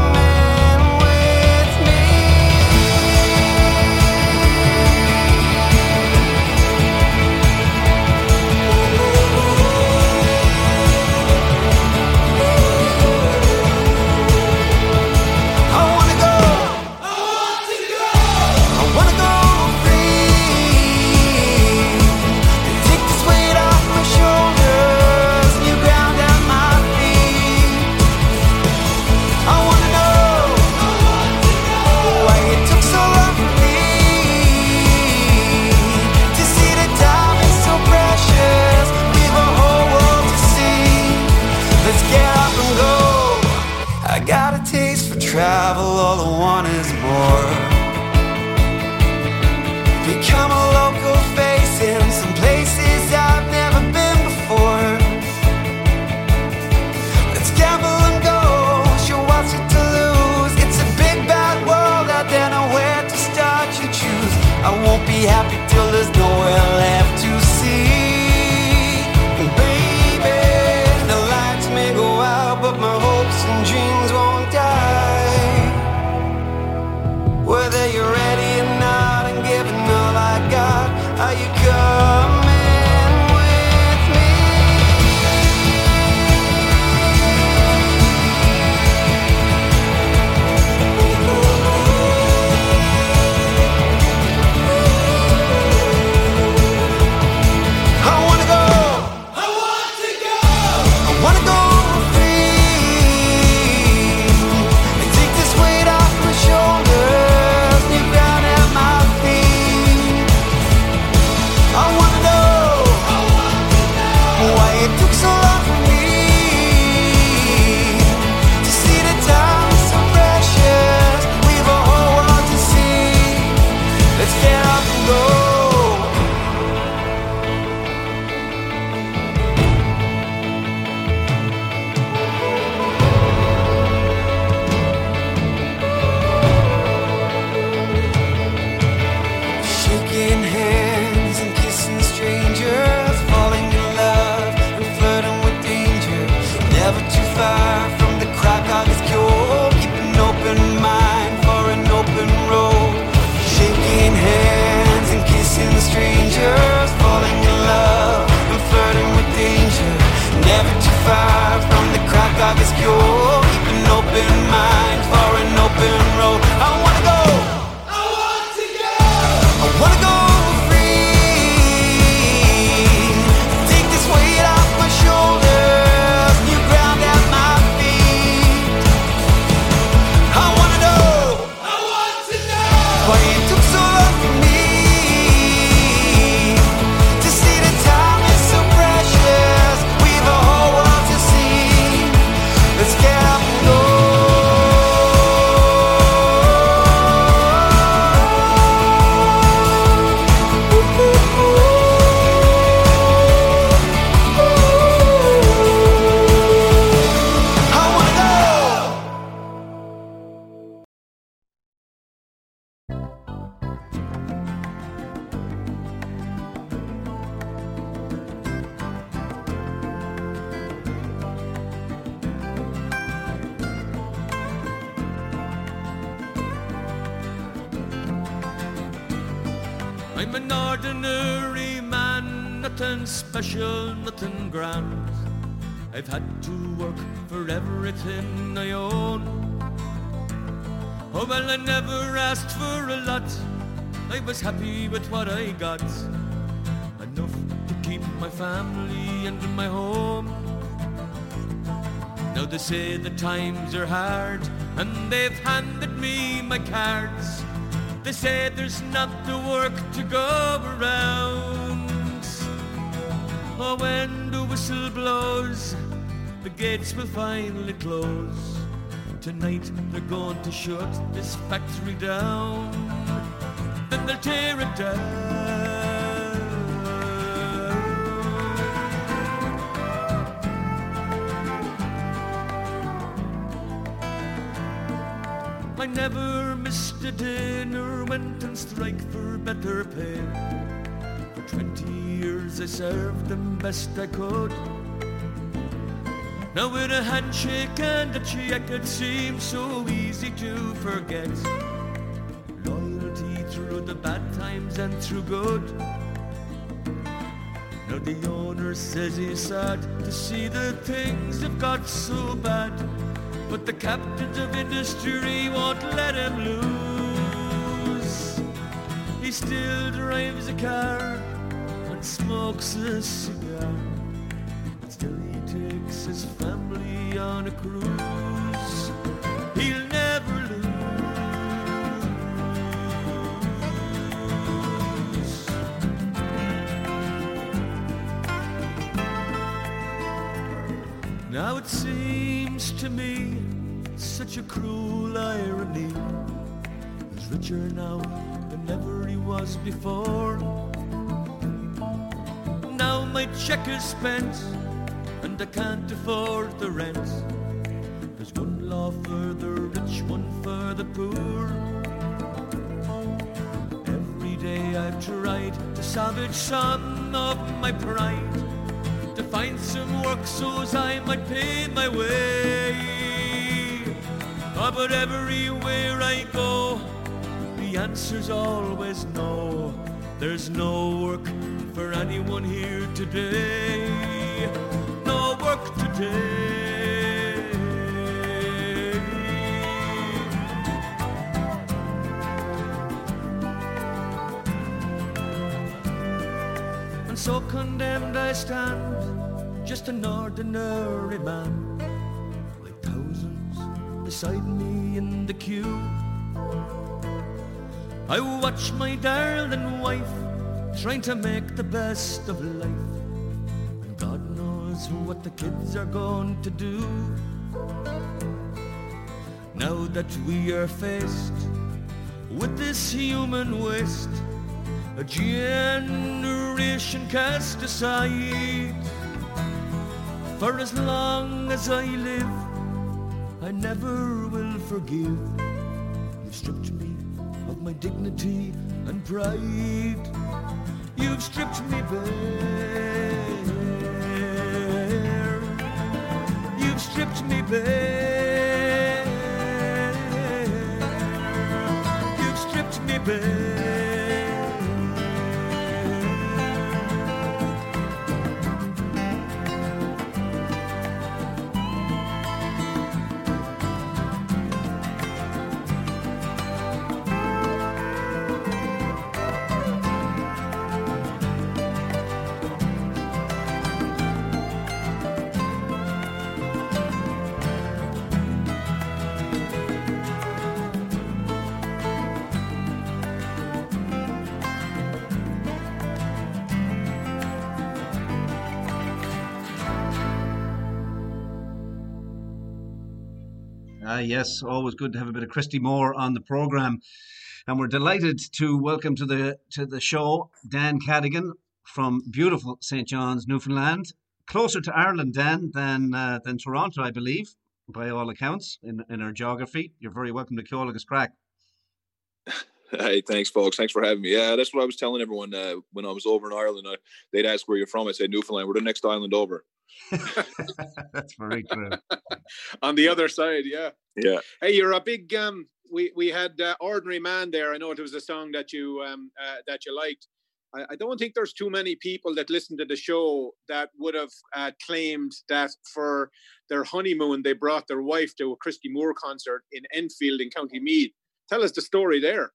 are hard, and they've handed me my cards. They say there's not the work to go around. Oh, when the whistle blows, the gates will finally close. Tonight they're going to shut this factory down. Then they'll tear it down. Strike for better pay. For 20 years I served them best I could. Now with a handshake and a check it seems so easy to forget. Loyalty through the bad times and through good. Now the owner says he's sad to see the things have got so bad. But the captains of industry won't let him lose. Still drives a car and smokes a cigar. But still he takes his family on a cruise. He'll never lose. Now it seems to me such a cruel irony. He's richer now than ever he was before. Now my check is spent and I can't afford the rent. There's one law for the rich, one for the poor. Every day I've tried to salvage some of my pride to find some work so as I might pay my way. Oh, but everywhere I go, the answer's always no. There's no work for anyone here today. No work today. And so condemned I stand, just an ordinary man, like thousands beside me in the queue. I watch my darling wife trying to make the best of life, and God knows what the kids are going to do. Now that we are faced with this human waste, a generation cast aside. For as long as I live, I never will forgive. You've stripped me my dignity and pride. You've stripped me bare. You've stripped me bare. You've stripped me bare. Yes, always good to have a bit of Christy Moore on the program, and we're delighted to welcome to the to the show Dan Cadigan from beautiful St John's, Newfoundland, closer to Ireland, Dan, than uh, than Toronto, I believe, by all accounts in in our geography. You're very welcome to Ceol Agus Craic. Hey, thanks, folks. Thanks for having me. Yeah, that's what I was telling everyone uh, when I was over in Ireland. I, they'd ask where you're from. I said Newfoundland. We're the next island over. That's very true. On the other side, yeah. Yeah. Hey, you're a big. Um, we we had uh, ordinary man there. I know it was a song that you um, uh, that you liked. I, I don't think there's too many people that listen to the show that would have uh, claimed that for their honeymoon they brought their wife to a Christy Moore concert in Enfield in County Meath. Tell us the story there.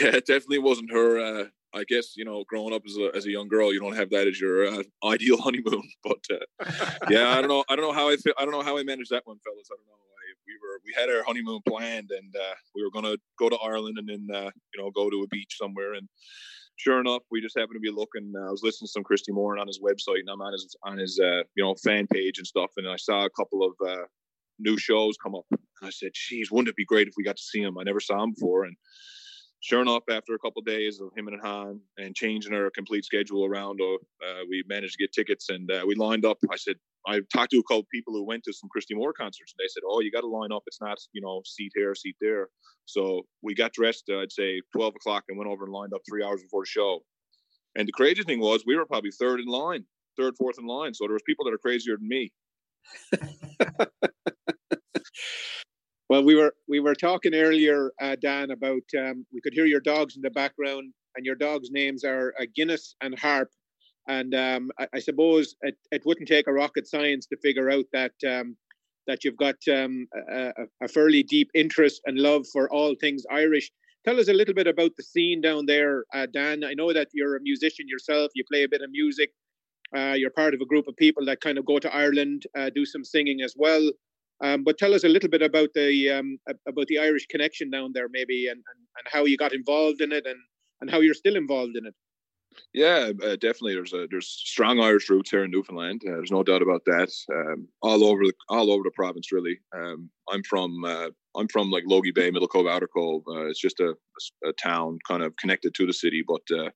Yeah, it definitely wasn't her. I guess you know, growing up as a as a young girl, you don't have that as your uh, ideal honeymoon. But uh, yeah, I don't know. I don't know how I feel. I don't know how I managed that one, fellas. I don't know. I, we were we had our honeymoon planned, and uh, we were gonna go to Ireland and then uh, you know go to a beach somewhere. And sure enough, we just happened to be looking. Uh, I was listening to some Christy Moore on his website, and I'm on his on his uh, you know fan page and stuff, and I saw a couple of new shows come up. And I said, "Geez, wouldn't it be great if we got to see him? I never saw him before." And sure enough, after a couple of days of him and Han and changing our complete schedule around, uh, we managed to get tickets and uh, we lined up. I said, I talked to a couple of people who went to some Christy Moore concerts and they said, Oh, you got to line up. It's not, you know, seat here, seat there. So we got dressed, uh, I'd say 12 o'clock and went over and lined up three hours before the show. And the crazy thing was, we were probably third in line, third, fourth in line. So there was people that are crazier than me. Well, we were we were talking earlier, uh, Dan, about um, we could hear your dogs in the background, and your dogs' names are uh, Guinness and Harp. And um, I, I, suppose it, it wouldn't take a rocket science to figure out that um, that you've got um, a, a, fairly deep interest and love for all things Irish. Tell us a little bit about the scene down there, uh, Dan. I know that you're a musician yourself. You play a bit of music. Uh, you're part of a group of people that kind of go to Ireland, uh, do some singing as well. Um, but tell us a little bit about the um, about the Irish connection down there, maybe, and, and, and how you got involved in it, and, and how you're still involved in it. Yeah, uh, definitely. There's a there's strong Irish roots here in Newfoundland. Uh, there's no doubt about that. Um, all over the all over the province, really. Um, I'm from uh, I'm from like Logie Bay, Middle Cove, Outer Cove. Uh, it's just a, a, town kind of connected to the city, but uh,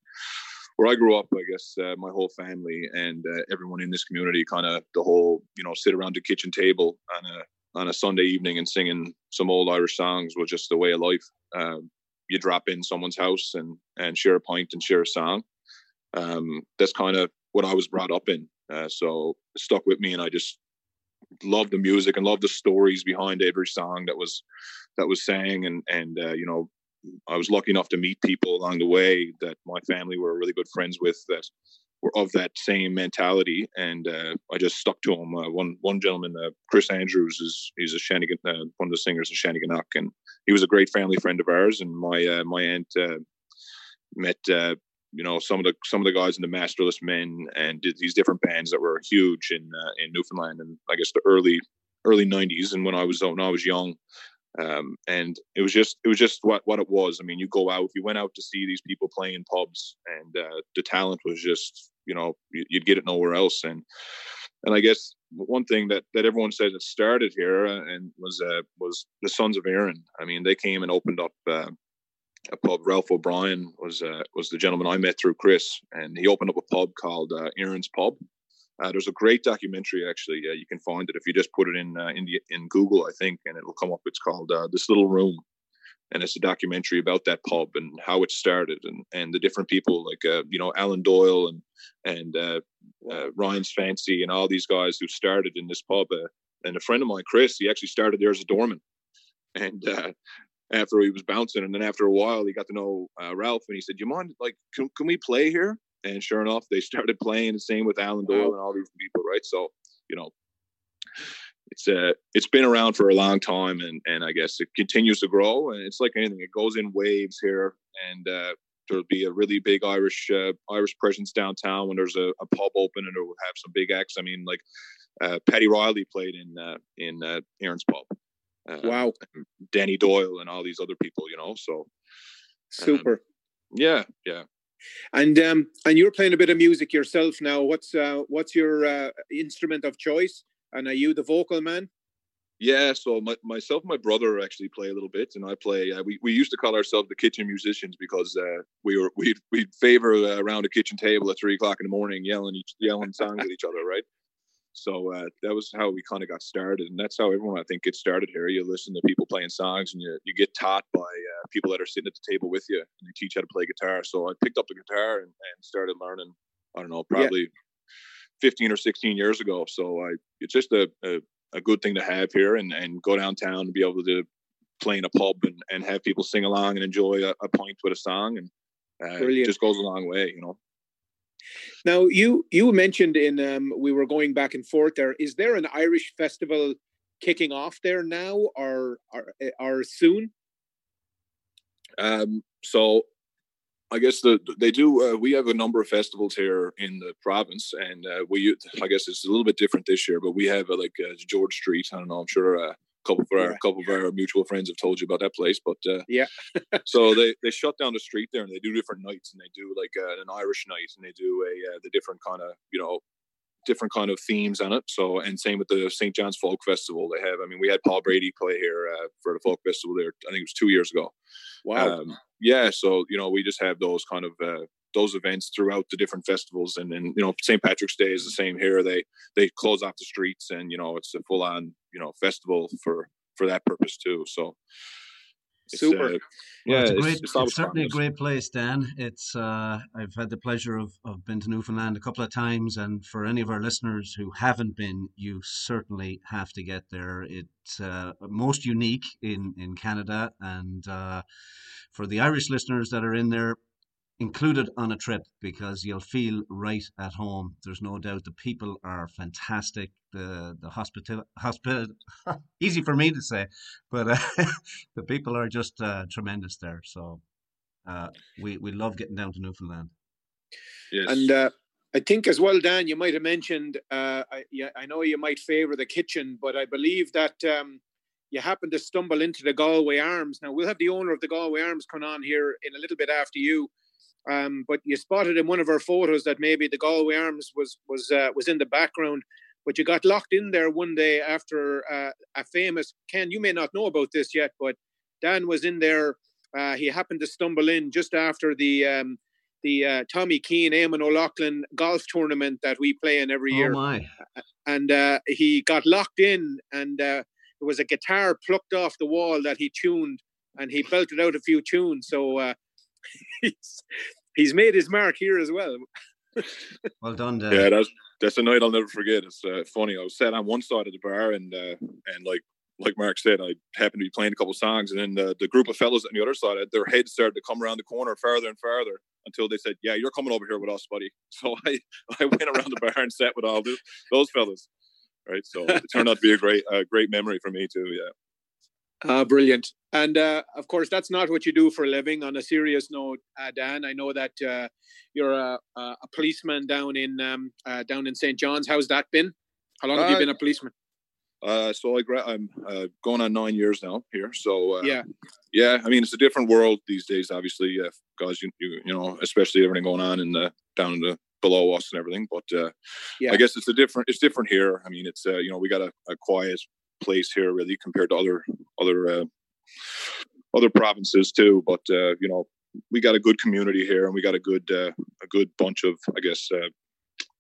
where I grew up, I guess uh, my whole family and uh, everyone in this community kind of the whole, you know, sit around the kitchen table on a on a Sunday evening and singing some old Irish songs was just the way of life. Um, you drop in someone's house and and share a pint and share a song. Um, that's kind of what I was brought up in. Uh, so it stuck with me, and I just love the music and love the stories behind every song that was that was sang and and uh, you know I was lucky enough to meet people along the way that my family were really good friends with that were of that same mentality, and uh, I just stuck to them. Uh, one one gentleman, uh, Chris Andrews, is he's a Shanigan, uh, one of the singers of Shanneyganock, and he was a great family friend of ours. And my uh, my aunt uh, met you know some of the some of the guys in the Masterless Men and did these different bands that were huge in in Newfoundland, and I guess the early early '90s. And when I was when I was young, um, and it was just it was just what what it was. I mean, you go out, if you went out to see these people playing in pubs, and uh, the talent was just you know you'd get it nowhere else. And and I guess one thing that that everyone says it started here uh, and was uh, was the Sons of Erin. I mean, they came and opened up. Uh, a pub. Ralph O'Brien was uh, was the gentleman I met through Chris, and he opened up a pub called uh, Erin's Pub, uh, there's a great documentary actually. Uh, you can find it if you just put it in uh, in, the, in Google, I think, and it'll come up. It's called uh, "This Little Room," and it's a documentary about that pub and how it started and and the different people like uh, you know Alan Doyle and and uh, Ryan's Fancy and all these guys who started in this pub. and a friend of mine, Chris, he actually started there as a doorman, and after he was bouncing, and then after a while, he got to know Ralph, and he said, "You mind, like, can, can we play here?" And sure enough, they started playing the same with Alan Doyle and all these people, right? So, you know, it's uh it's been around for a long time and and I guess it continues to grow and it's like anything, it goes in waves here and uh there'll be a really big Irish uh, Irish presence downtown when there's a, a pub open and it will have some big acts. I mean, like uh, Paddy Reilly played in uh, in uh, Erin's pub. Uh, wow, Danny Doyle and all these other people, you know. So super. Um, yeah, yeah. And um, and you're playing a bit of music yourself now. What's uh, what's your uh, instrument of choice? And are you the vocal man? Yeah, so my, myself and my brother actually play a little bit, and I play. Uh, we we used to call ourselves the kitchen musicians because uh, we were we we'd favor uh, around a kitchen table at three o'clock in the morning, yelling yelling songs at each other, right? So uh, that was how we kind of got started, and that's how everyone I think gets started here. You listen to people playing songs, and you you get taught by uh, people that are sitting at the table with you, and they teach how to play guitar. So I picked up the guitar and, and started learning. I don't know, probably. Yeah. 15 or 16 years ago. So I, it's just a, a, a good thing to have here and, and go downtown and be able to play in a pub and, and have people sing along and enjoy a, a point with a song and uh, it just goes a long way, you know. Now you you mentioned in um, we were going back and forth there. Is there an Irish festival kicking off there now or or, or soon? Um, so I guess the they do. Uh, we have a number of festivals here in the province, and uh, we. I guess it's a little bit different this year, but we have uh, like uh, George Street. I don't know. I'm sure uh, couple of our yeah. couple of our mutual friends have told you about that place, but uh, yeah. so they they shut down the street there, and they do different nights, and they do like an Irish night, and they do a the different kind of you know different kind of themes on it. So, and same with the St. John's Folk Festival. They have, I mean, we had Paul Brady play here uh, for the Folk Festival there. I think it was two years ago. Wow. Um, yeah. So, you know, we just have those kind of, uh, those events throughout the different festivals and, and, you know, St. Patrick's Day is the same here. They, they close off the streets and, you know, it's a full on, you know, festival for, for that purpose too. So, Super. Uh, yeah, it's, great, it's, it's certainly a great place, Dan. It's uh, I've had the pleasure of, of been to Newfoundland a couple of times, and for any of our listeners who haven't been, you certainly have to get there. It's uh, most unique in in Canada, and uh, for the Irish listeners that are in there, included on a trip because you'll feel right at home. There's no doubt the people are fantastic. The the hospital hospital easy for me to say, but uh, the people are just uh, tremendous there. So uh, we we love getting down to Newfoundland. Yes. And uh, I think as well, Dan, you might have mentioned. Uh, I, yeah, I know you might favour the kitchen, but I believe that. Um, you happen to stumble into the Galway Arms. Now we'll have the owner of the Galway Arms come on here in a little bit after you, um, but you spotted in one of our photos that maybe the Galway Arms was was uh, was in the background. But you got locked in there one day after uh, a famous Ken. You may not know about this yet, but Dan was in there. Uh, he happened to stumble in just after the um, the uh, Tommy Keane, Eamon O'Loughlin golf tournament that we play in every oh year. My. And uh, he got locked in, and uh, there was a guitar plucked off the wall that he tuned, and he belted out a few tunes. So uh, he's he's made his mark here as well. well done, Dan. Yeah, that's that's a night I'll never forget. It's uh, funny. I was sat on one side of the bar, and uh, and like like Mark said, I happened to be playing a couple songs, and then the, the group of fellows on the other side, their heads started to come around the corner farther and farther until they said, "Yeah, you're coming over here with us, buddy." So I I went around the bar and sat with all those, those fellas. Right, so it turned out to be a great a great memory for me too. Yeah. Uh, brilliant. And uh, of course, that's not what you do for a living. On a serious note, uh, Dan, I know that uh, you're a, a, policeman down in um, uh, down in St. John's. How's that been? How long have you uh, been a policeman? so I am going on nine years now here. So yeah, yeah. I mean, it's a different world these days, obviously, because you, you, you know, especially everything going on in the down in the below us and everything. But yeah, I guess it's a different. It's different here. I mean, it's you know, we got a, a quiet place here really compared to other other uh, other provinces too. But uh, you know, we got a good community here, and we got a good uh, a good bunch of I guess uh,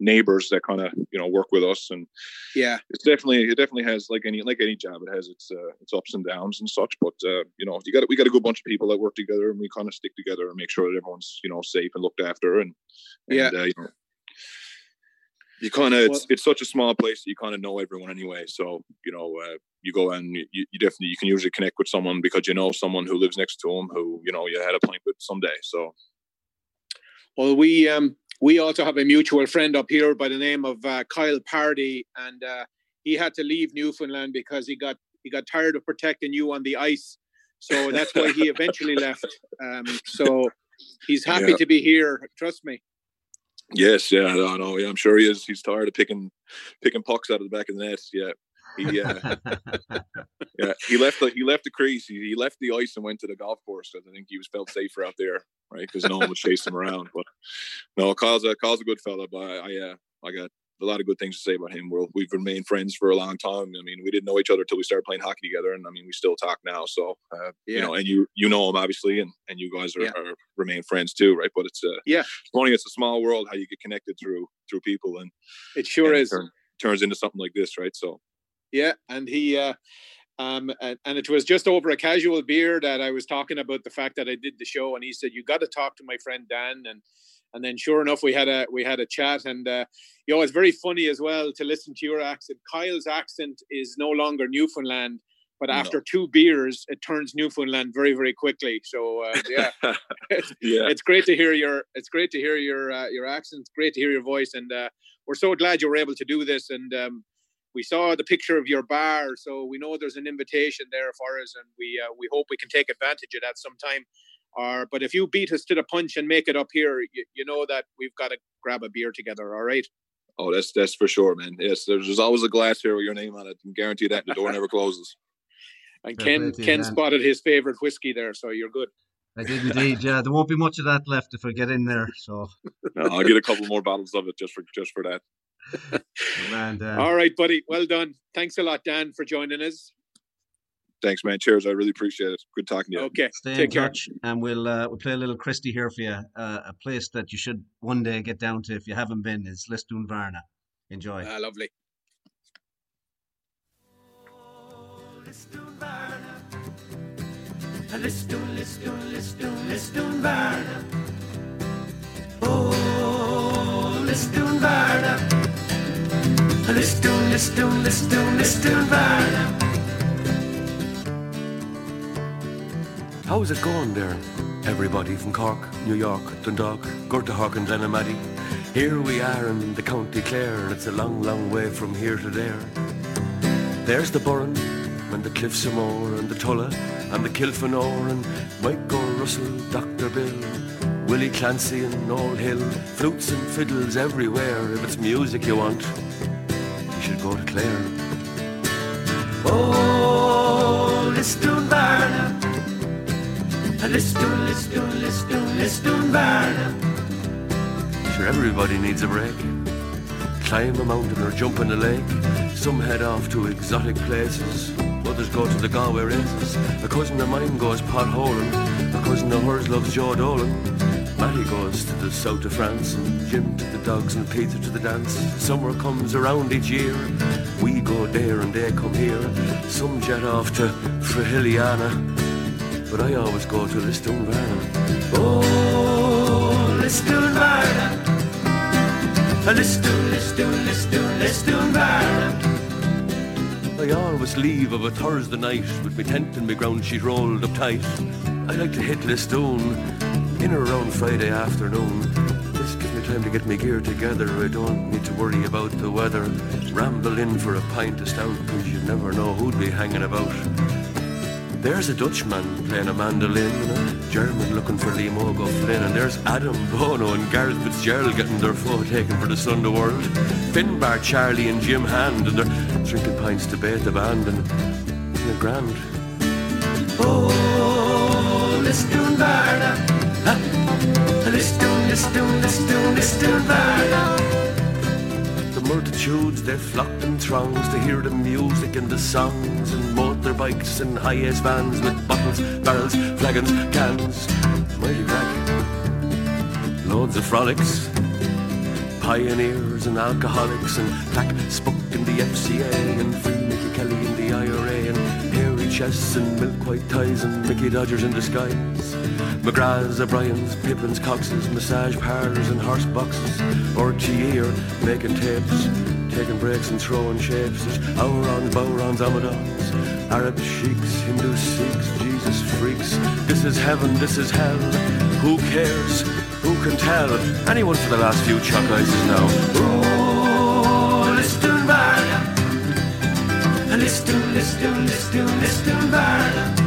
neighbors that kind of you know work with us. And yeah, it's definitely it definitely has like any like any job, it has its uh, its ups and downs and such. But uh, you know, you got we got a good bunch of people that work together, and we kind of stick together and make sure that everyone's you know safe and looked after. And, and yeah, you know, you kind of it's, it's such a small place that you kind of know everyone anyway so you know uh, you go and you, you, definitely you can usually connect with someone because you know someone who lives next to them who you know you had a pint with someday so well we um we also have a mutual friend up here by the name of uh, kyle pardy and uh, he had to leave newfoundland because he got he got tired of protecting you on the ice so that's why he eventually left um so he's happy yeah. to be here trust me Yes, yeah, I know. Yeah, I'm sure he is. He's tired of picking picking pucks out of the back of the net. Yeah, he uh, yeah he left the he left the crease. He, he left the ice and went to the golf course because I think he was felt safer out there, right? Because no one was chasing him around. But no, Kyle's a Kyle's a good fella. But I, I uh, I got a lot of good things to say about him. We're, we've remained friends for a long time. I mean, we didn't know each other till we started playing hockey together, and I mean, we still talk now. So, uh, you know, and you you know him obviously, and and you guys are, Yeah. are remain friends too, right? But it's uh, Yeah. funny. It's a small world how you get connected through through people, and It sure and it is. turn- turns into something like this, right? So, Yeah, and he uh um and, and it was just over a casual beer that I was talking about the fact that I did the show and he said you got to talk to my friend Dan and and then sure enough we had a we had a chat and uh you know it's very funny as well to listen to your accent. Kyle's accent is no longer Newfoundland but No. after two beers it turns Newfoundland very very quickly. So uh, yeah. it's, yeah, it's great to hear your it's great to hear your uh, your accent. It's great to hear your voice, and uh, we're so glad you were able to do this. And um, we saw the picture of your bar, so we know there's an invitation there for us, and we uh, we hope we can take advantage of that sometime. Or, but if you beat us to the punch and make it up here, you, you know that we've got to grab a beer together. All right. oh, that's that's for sure, man. Yes, there's, there's always a glass here with your name on it. I can guarantee that the door never closes. And Ken play to you, Ken Dan. spotted his favorite whiskey there, so you're good. I did indeed. Yeah, there won't be much of that left if I get in there. So, No, I'll get a couple more bottles of it just for just for that. And uh, All right, buddy. Well done. Thanks a lot, Dan, for joining us. Thanks, man. Cheers. I really appreciate it. Good talking to you. Okay. stay in Take care. touch, and we'll uh, we'll play a little Christy here for you. Uh, a place that you should one day get down to if you haven't been is Lisdoonvarna. Enjoy. Ah, lovely. Lisdoon, lisdoon, lisdoon, listun världen. Oh, lisdoonvarna. How's it going there? Everybody from Cork, New York, Dundalk, Gortahork and Glenamaddy. Here we are in the County Clare and it's a long, long way from here to there. There's the Burren and the Cliffs of Moher and the Tulla and the Kilfenora and Micho Russell, Dr. Bill, Willie Clancy and Noel Hill, flutes and fiddles everywhere. If it's music you want, should go to Clare. Oh. Lisdoon, lisdoon, lisdoon, listun världen. Sure, everybody needs a break. Climb a mountain or jump in a lake. Some head off to exotic places. Others go to the Galway races. A cousin of mine goes potholing. A cousin of hers loves Joe Dolan. Matty goes to the south of France. And Jim to the dogs and Peter to the dance. Summer comes around each year. We go there and they come here. Some jet off to Frahiliana. But I always go to Lisdoonvarna. Oh, lisdoon, listun världen. I always leave of a Thursday night with me tent and me ground sheet rolled up tight. I like to hit Lisdoon in around Friday afternoon. This gives me time to get me gear together. I don't need to worry about the weather. Ramble in for a pint of stout, cause you never know who'd be hanging about. There's a Dutchman playing a mandolin and a German looking for Liam O'Goughlin and there's Adam Bono and Garret FitzGerald getting their photo taken for the Sunday World. Finbar, Charlie and Jim Hand and they're drinking pints to bait the band and they're grand. Oh, listun världen. Lisdoon, lisdoon, listun världen. The multitudes they flocked in throngs to hear the music and the songs and motorbikes and Hiace vans with bottles, barrels, flagons, cans. Mighty crack. Loads of frolics. Pioneers and alcoholics and Clack Spook in the FCA and Free Nicky Kelly in the IRA and hairy chests and milk white ties and Mickey Dodgers in disguise. McGrath's, O'Brien's, Pippin's, Cox's, massage parlours and horse boxes. RTE are making tapes, taking breaks and throwing shapes. There's Aurons, Bowrons, Amadons, Arab sheiks, Hindu Sikhs, Jesus freaks. This is heaven, this is hell. Who cares? Who can tell? Anyone for the last few chalk ices now. Oh, listun världen. Lisdoon, lisdoon, lisdoon, listun världen.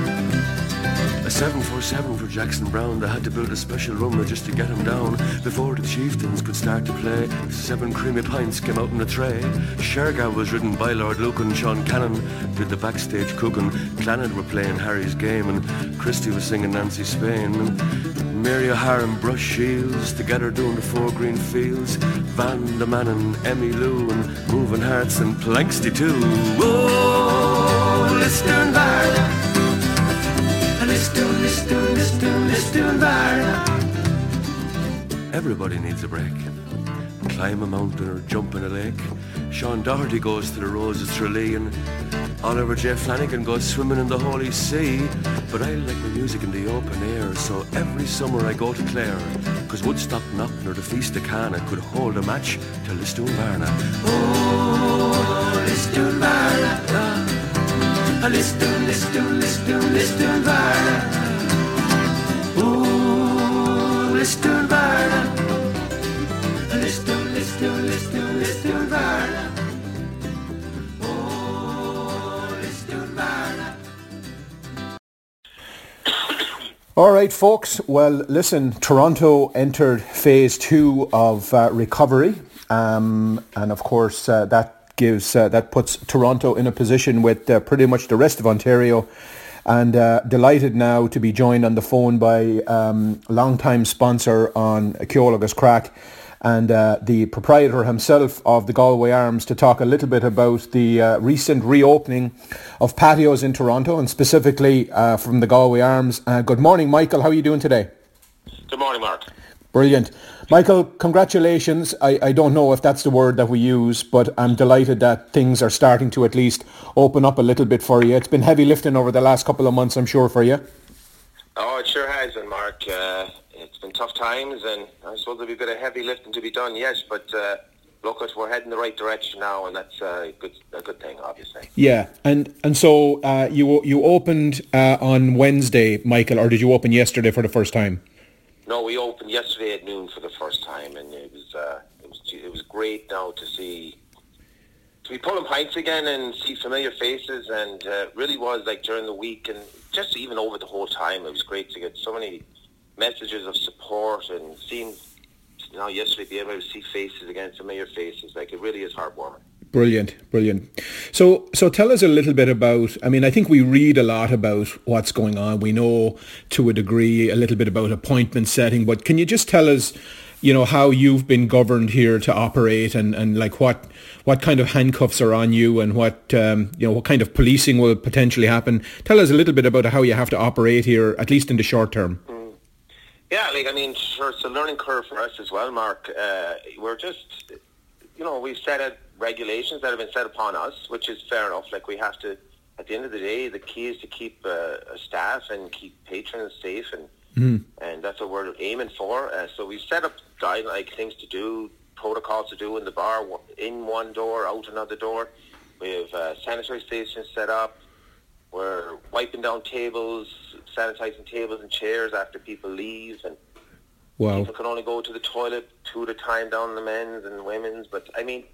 A 747 for Jackson Browne. They had to build a special rummer just to get him down. Before the chieftains could start to play, seven creamy pints came out in a tray. Shergar was ridden by Lord Lucan. Sean Cannon did the backstage cooking. Clannad were playing Harry's game, and Christy was singing Nancy Spain. And Mary O'Hara and Brush Shiels together doing the four green fields. Van the Man and Emmy Lou and Moving Hearts and Planxty too. Oh, Lisdoonvarna. Lisdoon, Liston Varna. Everybody needs a break. Climb a mountain or jump in a lake. Sean Doherty goes to the Roses Tralee and Oliver J. Flanagan goes swimming in the Holy See. But I like my music in the open air, so every summer I go to Clare. Cause Woodstock Knockn or the Feast of Cana could hold a match to Lisdoon Varna. Oh, Lisdoon Varna. Lisdoon, Lisdoon, Lisdoon, Lisdoon Varna. Oh, Lisdoon Varna. All right, folks. Well, listen, Toronto entered phase two of uh, recovery, um, and of course uh, that gives uh, that puts Toronto in a position with uh, pretty much the rest of Ontario. And uh, delighted now to be joined on the phone by um, longtime sponsor on Ceol Agus Craic and uh, the proprietor himself of the Galway Arms to talk a little bit about the uh, recent reopening of patios in Toronto and specifically uh, from the Galway Arms. Uh, good morning, Michael. How are you doing today? Good morning, Mark. Brilliant. Michael, congratulations. I, I don't know if that's the word that we use, but I'm delighted that things are starting to at least open up a little bit for you. It's been heavy lifting over the last couple of months, I'm sure, for you. Oh, it sure has, and Mark. Uh, it's been tough times, and I suppose there'll be a bit of heavy lifting to be done, yes, but uh, look, us, we're heading the right direction now, and that's uh, good, a good thing, obviously. Yeah, and and so uh, you you opened uh, on Wednesday, Michael, or did you open yesterday for the first time? No, we opened yesterday at noon for the first time, and it was uh, it was it was great now to see to be pulling pints again and see familiar faces, and uh, really was like during the week and just even over the whole time, it was great to get so many messages of support and seeing you know yesterday be able to see faces again, familiar faces, like it really is heartwarming. Brilliant, brilliant. So, so tell us a little bit about. I mean, I think we read a lot about what's going on. We know to a degree a little bit about appointment setting, but can you just tell us, you know, how you've been governed here to operate, and, and like what what kind of handcuffs are on you, and what um, you know, what kind of policing will potentially happen? Tell us a little bit about how you have to operate here, at least in the short term. Yeah, like I mean, sure, it's a learning curve for us as well, Mark. Uh, we're just, you know, we've set out regulations that have been set upon us, which is fair enough. Like we have to, at the end of the day, the key is to keep uh, a staff and keep patrons safe, and Mm. and that's what we're aiming for. Uh, so we've set up guide like things to do, protocols to do in the bar, in one door, out another door. We have uh, sanitary stations set up. We're wiping down tables, sanitizing tables and chairs after people leave, and Wow. people can only go to the toilet two at a time down the men's and women's. But I mean,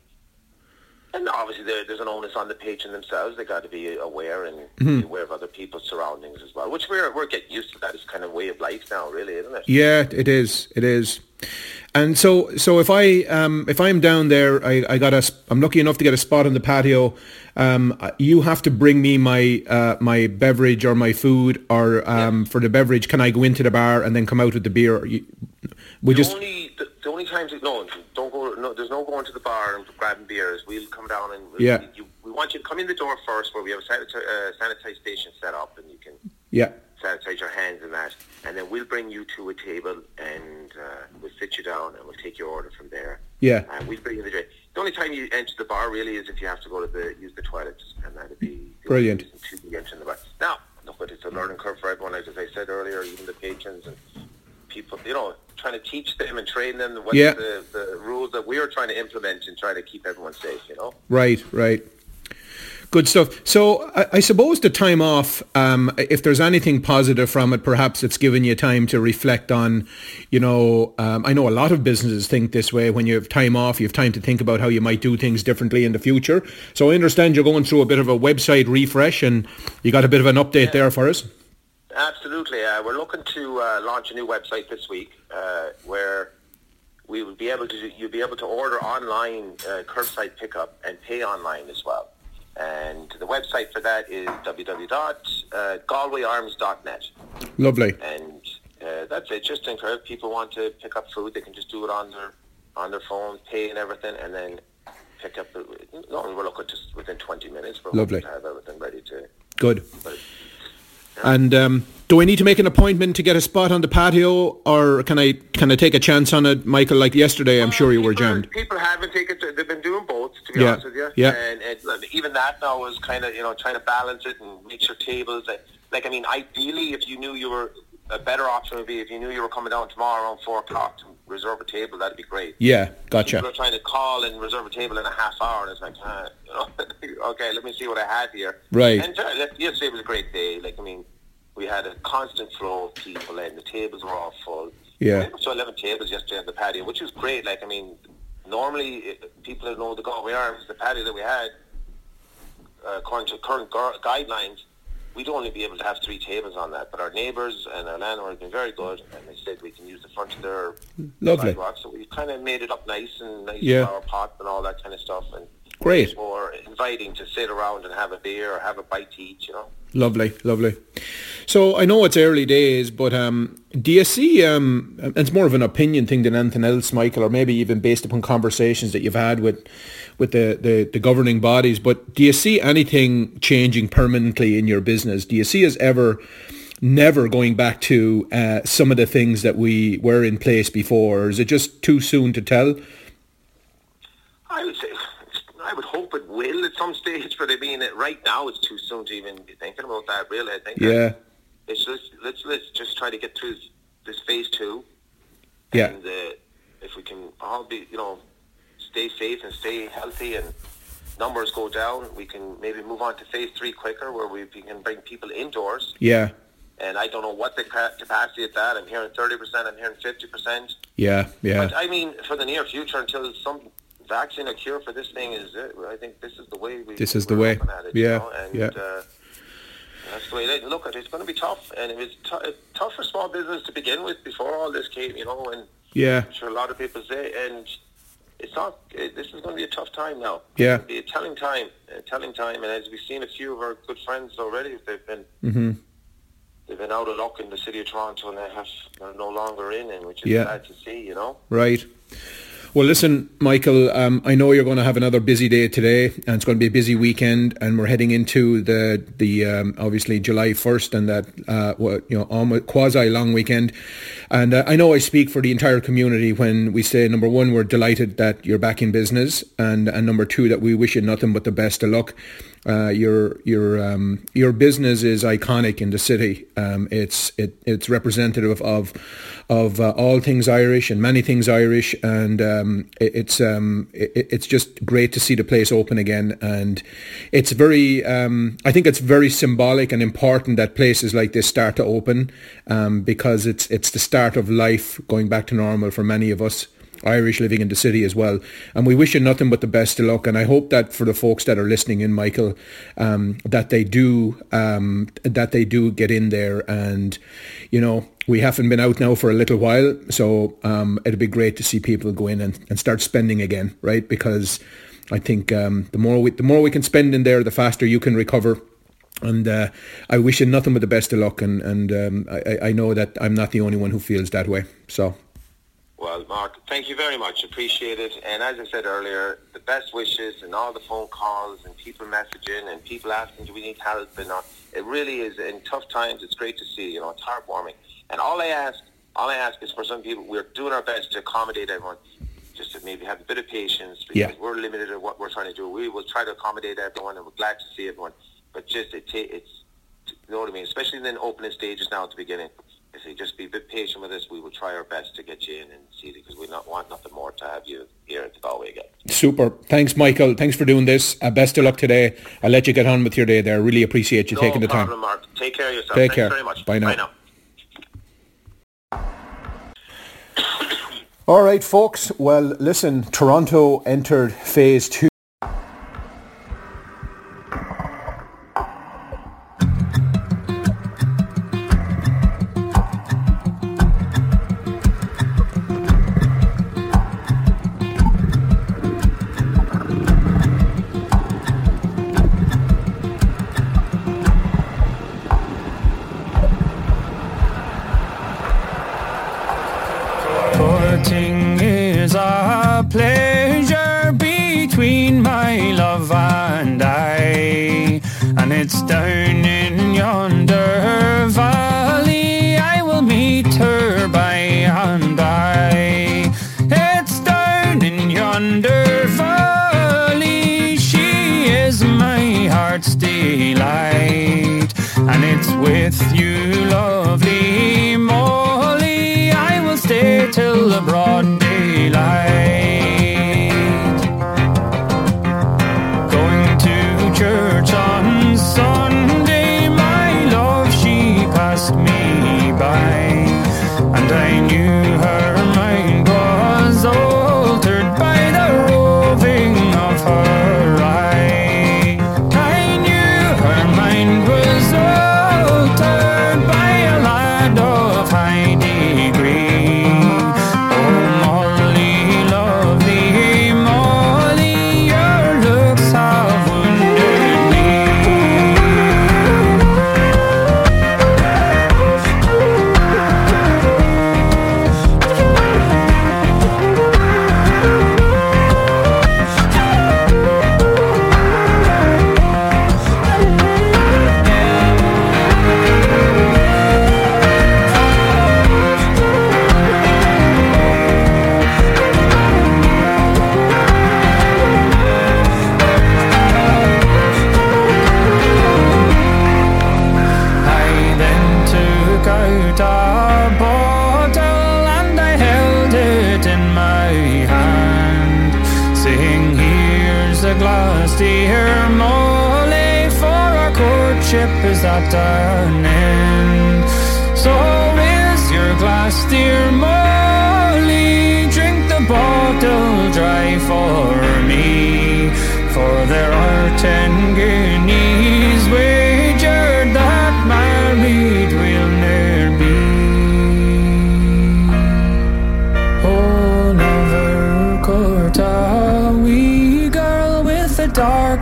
and obviously there, there's an onus on the patron themselves. They got to be aware and Mhm. be aware of other people's surroundings as well, which we're we're getting used to. That is kind of way of life now, really, isn't it? Yeah, it is. It is. And so, so if I um, if I'm down there, I, I got a. I'm lucky enough to get a spot on the patio. Um, you have to bring me my uh, my beverage or my food, or um, for the beverage, can I go into the bar and then come out with the beer? Or you- We the just only the, the only times no. No, there's no going to the bar and grabbing beers. We'll come down and we'll, Yeah. You, we want you to come in the door first, where we have a sanitize, uh, sanitize station set up, and you can yeah. sanitize your hands and that, and then we'll bring you to a table and uh, we'll sit you down and we'll take your order from there. Yeah. And we'll bring you the drink. The only time you enter the bar really is if you have to go to the use the toilets, and that'd be Brilliant. to be entering the bar. Now, look, it's a learning curve for everyone, as I said earlier, even the patrons and people. You know, trying to teach them and train them what Yeah. the, the rules that we are trying to implement and try to keep everyone safe. You know. Right, right. Good stuff. So I, I suppose the time off, um, if there's anything positive from it, perhaps it's given you time to reflect on, you know, um, I know a lot of businesses think this way. When you have time off, you have time to think about how you might do things differently in the future. So I understand you're going through a bit of a website refresh and you got a bit of an update there for us. Absolutely. Uh, we're looking to uh, launch a new website this week uh, where we will be able to you'll be able to order online uh, curbside pickup and pay online as well. And the website for that is www.galwayarms.net. Lovely. And uh, that's it. Just to encourage people want to pick up food, they can just do it on their on their phone, pay and everything, and then pick up. The, normally we're looking just within 20 minutes. We're Lovely. to have everything ready to. Good. And um, do I need to make an appointment to get a spot on the patio, or can I can I take a chance on it, Michael? Like yesterday, I'm sure you were jammed. People haven't taken. They've been doing both, to be Yeah, honest with you. yeah. And, and even that now is kind of you know trying to balance it and make sure tables. Like, like I mean, ideally, if you knew you were a better option would be if you knew you were coming down tomorrow around four o'clock to reserve a table. That'd be great. Yeah, gotcha. People are trying to call and reserve a table in a half hour, and it's like, ah, you know, okay, let me see what I have here. Right. And uh, yesterday was a great day. Like, I mean, we had a constant flow of people, and the tables were all full. Yeah. So 11 tables yesterday on the patio, which was great. Like, I mean, normally uh, people that know the Galway Arms, the patio that we had, uh, according to current gu- guidelines, we'd only be able to have three tables on that. But our neighbours and our landlord have been very good, and they said we can use the front of their Lovely. sidewalk. So we kind of made it up nice and nice Yeah. flower pots and all that kind of stuff. And Great. more inviting to sit around and have a beer or have a bite to eat, you know. Lovely, lovely. So I know it's early days, but um, do you see? Um, it's more of an opinion thing than anything else, Michael, or maybe even based upon conversations that you've had with with the, the, the governing bodies. But do you see anything changing permanently in your business? Do you see us ever? Never going back to uh, some of the things that we were in place before, or is it just too soon to tell? I would say, hope it will at some stage, but I mean, right now it's too soon to even be thinking about that. Really, I think. Yeah, It's just let's let's just try to get through this phase two. yeah, And uh, if we can all be, you know, stay safe and stay healthy, and numbers go down, we can maybe move on to phase three quicker, where we can bring people indoors. yeah, And I don't know what the ca- capacity at that. I'm hearing thirty percent. I'm hearing fifty percent. yeah, yeah. But I mean, for the near future, until some vaccine a cure for this thing is, it, I think this is the way we. This is the way. looking at it, you Yeah, know, and, yeah. Uh, that's the way. They, look, at it. it's going to be tough, and it was t- it's tough for small business to begin with before all this came, you know, and Yeah. I'm sure a lot of people say, and it's not. It, this is going to be a tough time now. Yeah. It'll be a telling time, a telling time, and as we've seen a few of our good friends already, they've been hmm they've been out of luck in the city of Toronto, and they have they're no longer in, and which is Yeah. sad to see, you know. Right. Well, listen, Michael. Um, I know you're going to have another busy day today, and it's going to be a busy weekend, and we're heading into the the um, obviously July first and that uh, you know almost quasi long weekend. And uh, I know I speak for the entire community when we say number one, we're delighted that you're back in business, and and number two, that we wish you nothing but the best of luck. Uh, your your um, your business is iconic in the city. Um, it's it, it's representative of of uh, all things Irish and many things Irish, and um, it, it's um, it, it's just great to see the place open again. And it's very um, I think it's very symbolic and important that places like this start to open um, because it's it's the start of life going back to normal for many of us. Irish living in the city as well. And we wish you nothing but the best of luck. And I hope that for the folks that are listening in, Michael, um, that they do um, that they do get in there. And you know, we haven't been out now for a little while, so um, it'd be great to see people go in and, and start spending again, right? Because I think um, the more we the more we can spend in there, the faster you can recover. And uh, I wish you nothing but the best of luck. And and um, I, I know that I'm not the only one who feels that way. So. Well, Mark, thank you very much. Appreciate it. And as I said earlier, the best wishes and all the phone calls and people messaging and people asking, do we need help? And all, it really is in tough times. It's great to see. You know, it's heartwarming. And all I ask, all I ask is for some people, we're doing our best to accommodate everyone. Just to maybe have a bit of patience because Yeah. we're limited at what we're trying to do. We will try to accommodate everyone, and we're glad to see everyone. But just it, it's, you know what I mean. Especially in the opening stages now at the beginning. I say just be a bit patient with us. We will try our best to get you in and see it because we not want nothing more to have you here at the Galway again. Super. Thanks, Michael. Thanks for doing this. Uh, best of luck today. I'll let you get on with your day there. Really appreciate you no taking the problem, time. Mark. Take care of yourself. Take Thanks care. very much. Bye now. Bye now. All right, folks. Well, listen, Toronto entered phase two.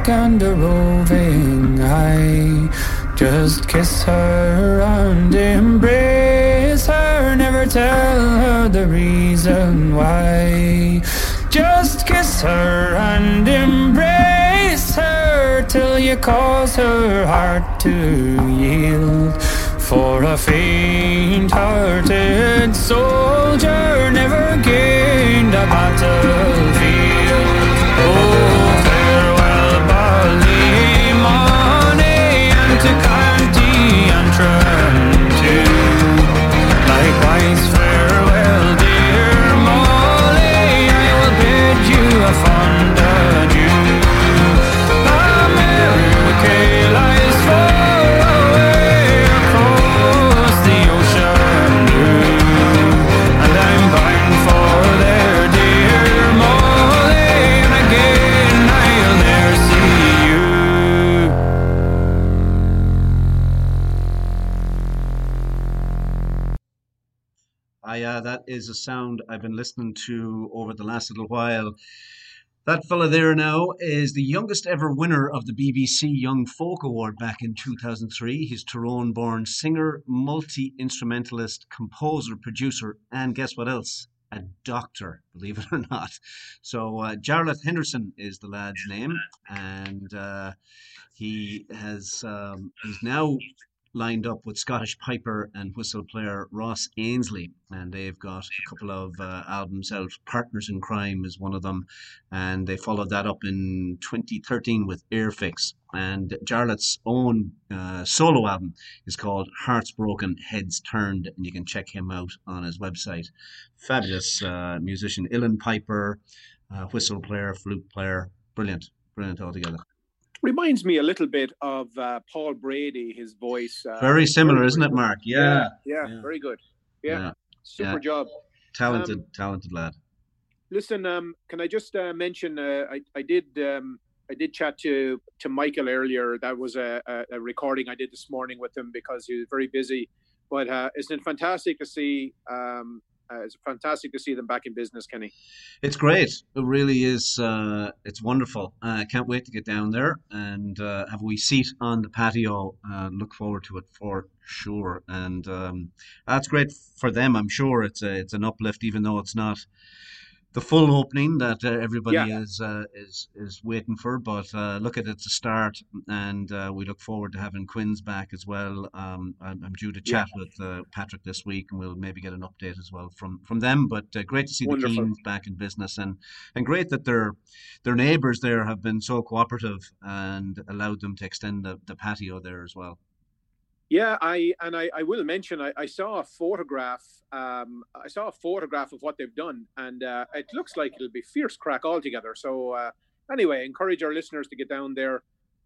Dark and a roving eye. Just kiss her and embrace her, never tell her the reason why. Just kiss her and embrace her till you cause her heart to yield. For a faint hearted soldier never gained a battlefield. Is a sound I've been listening to over the last little while. That fella there now is the youngest ever winner of the BBC Young Folk Award back in 2003. He's Tyrone born singer, multi instrumentalist, composer, producer, and guess what else? A doctor, believe it or not. So, uh, Jarlath Henderson is the lad's name, and uh, he has um, he's now lined up with Scottish piper and whistle player Ross Ainslie, and they've got a couple of uh, albums out. Partners in Crime is one of them, and they followed that up in 2013 with Airfix. And Jarlath's own uh, solo album is called Hearts Broken, Heads Turned, and you can check him out on his website. Fabulous uh, musician, uilleann piper, uh, whistle player, flute player, brilliant, brilliant altogether. Reminds me a little bit of uh, Paul Brady, his voice. Uh, Very similar, very, isn't it, Mark? good. Yeah, yeah, yeah, very good. Yeah, Yeah. super Yeah. job. talented, Um, talented lad. Listen, um, can I just uh, mention? Uh, I I did um, I did chat to to Michael earlier. That was a, a, a recording I did this morning with him because he was very busy. But uh, isn't it fantastic to see um, uh, it's fantastic to see them back in business, Kenny. It's great. It really is. Uh, it's wonderful. I uh, can't wait to get down there and uh, have a wee seat on the patio. Uh, look forward to it for sure. And um, that's great for them. I'm sure it's a, it's an uplift, even though it's not the full opening that uh, everybody Yeah. is uh, is is waiting for. But uh, look at it's a start, and uh, we look forward to having Quinn's back as well. Um, I'm, I'm due to Yeah. chat with uh, Patrick this week, and we'll maybe get an update as well from from them. But uh, great to see Wonderful. the Keanes back in business, and and great that their their neighbours there have been so cooperative and allowed them to extend the, the patio there as well. Yeah, I and I, I will mention I, I saw a photograph. Um, I saw a photograph of what they've done, and uh, it looks like it'll be fierce crack altogether. So uh, anyway, encourage our listeners to get down there,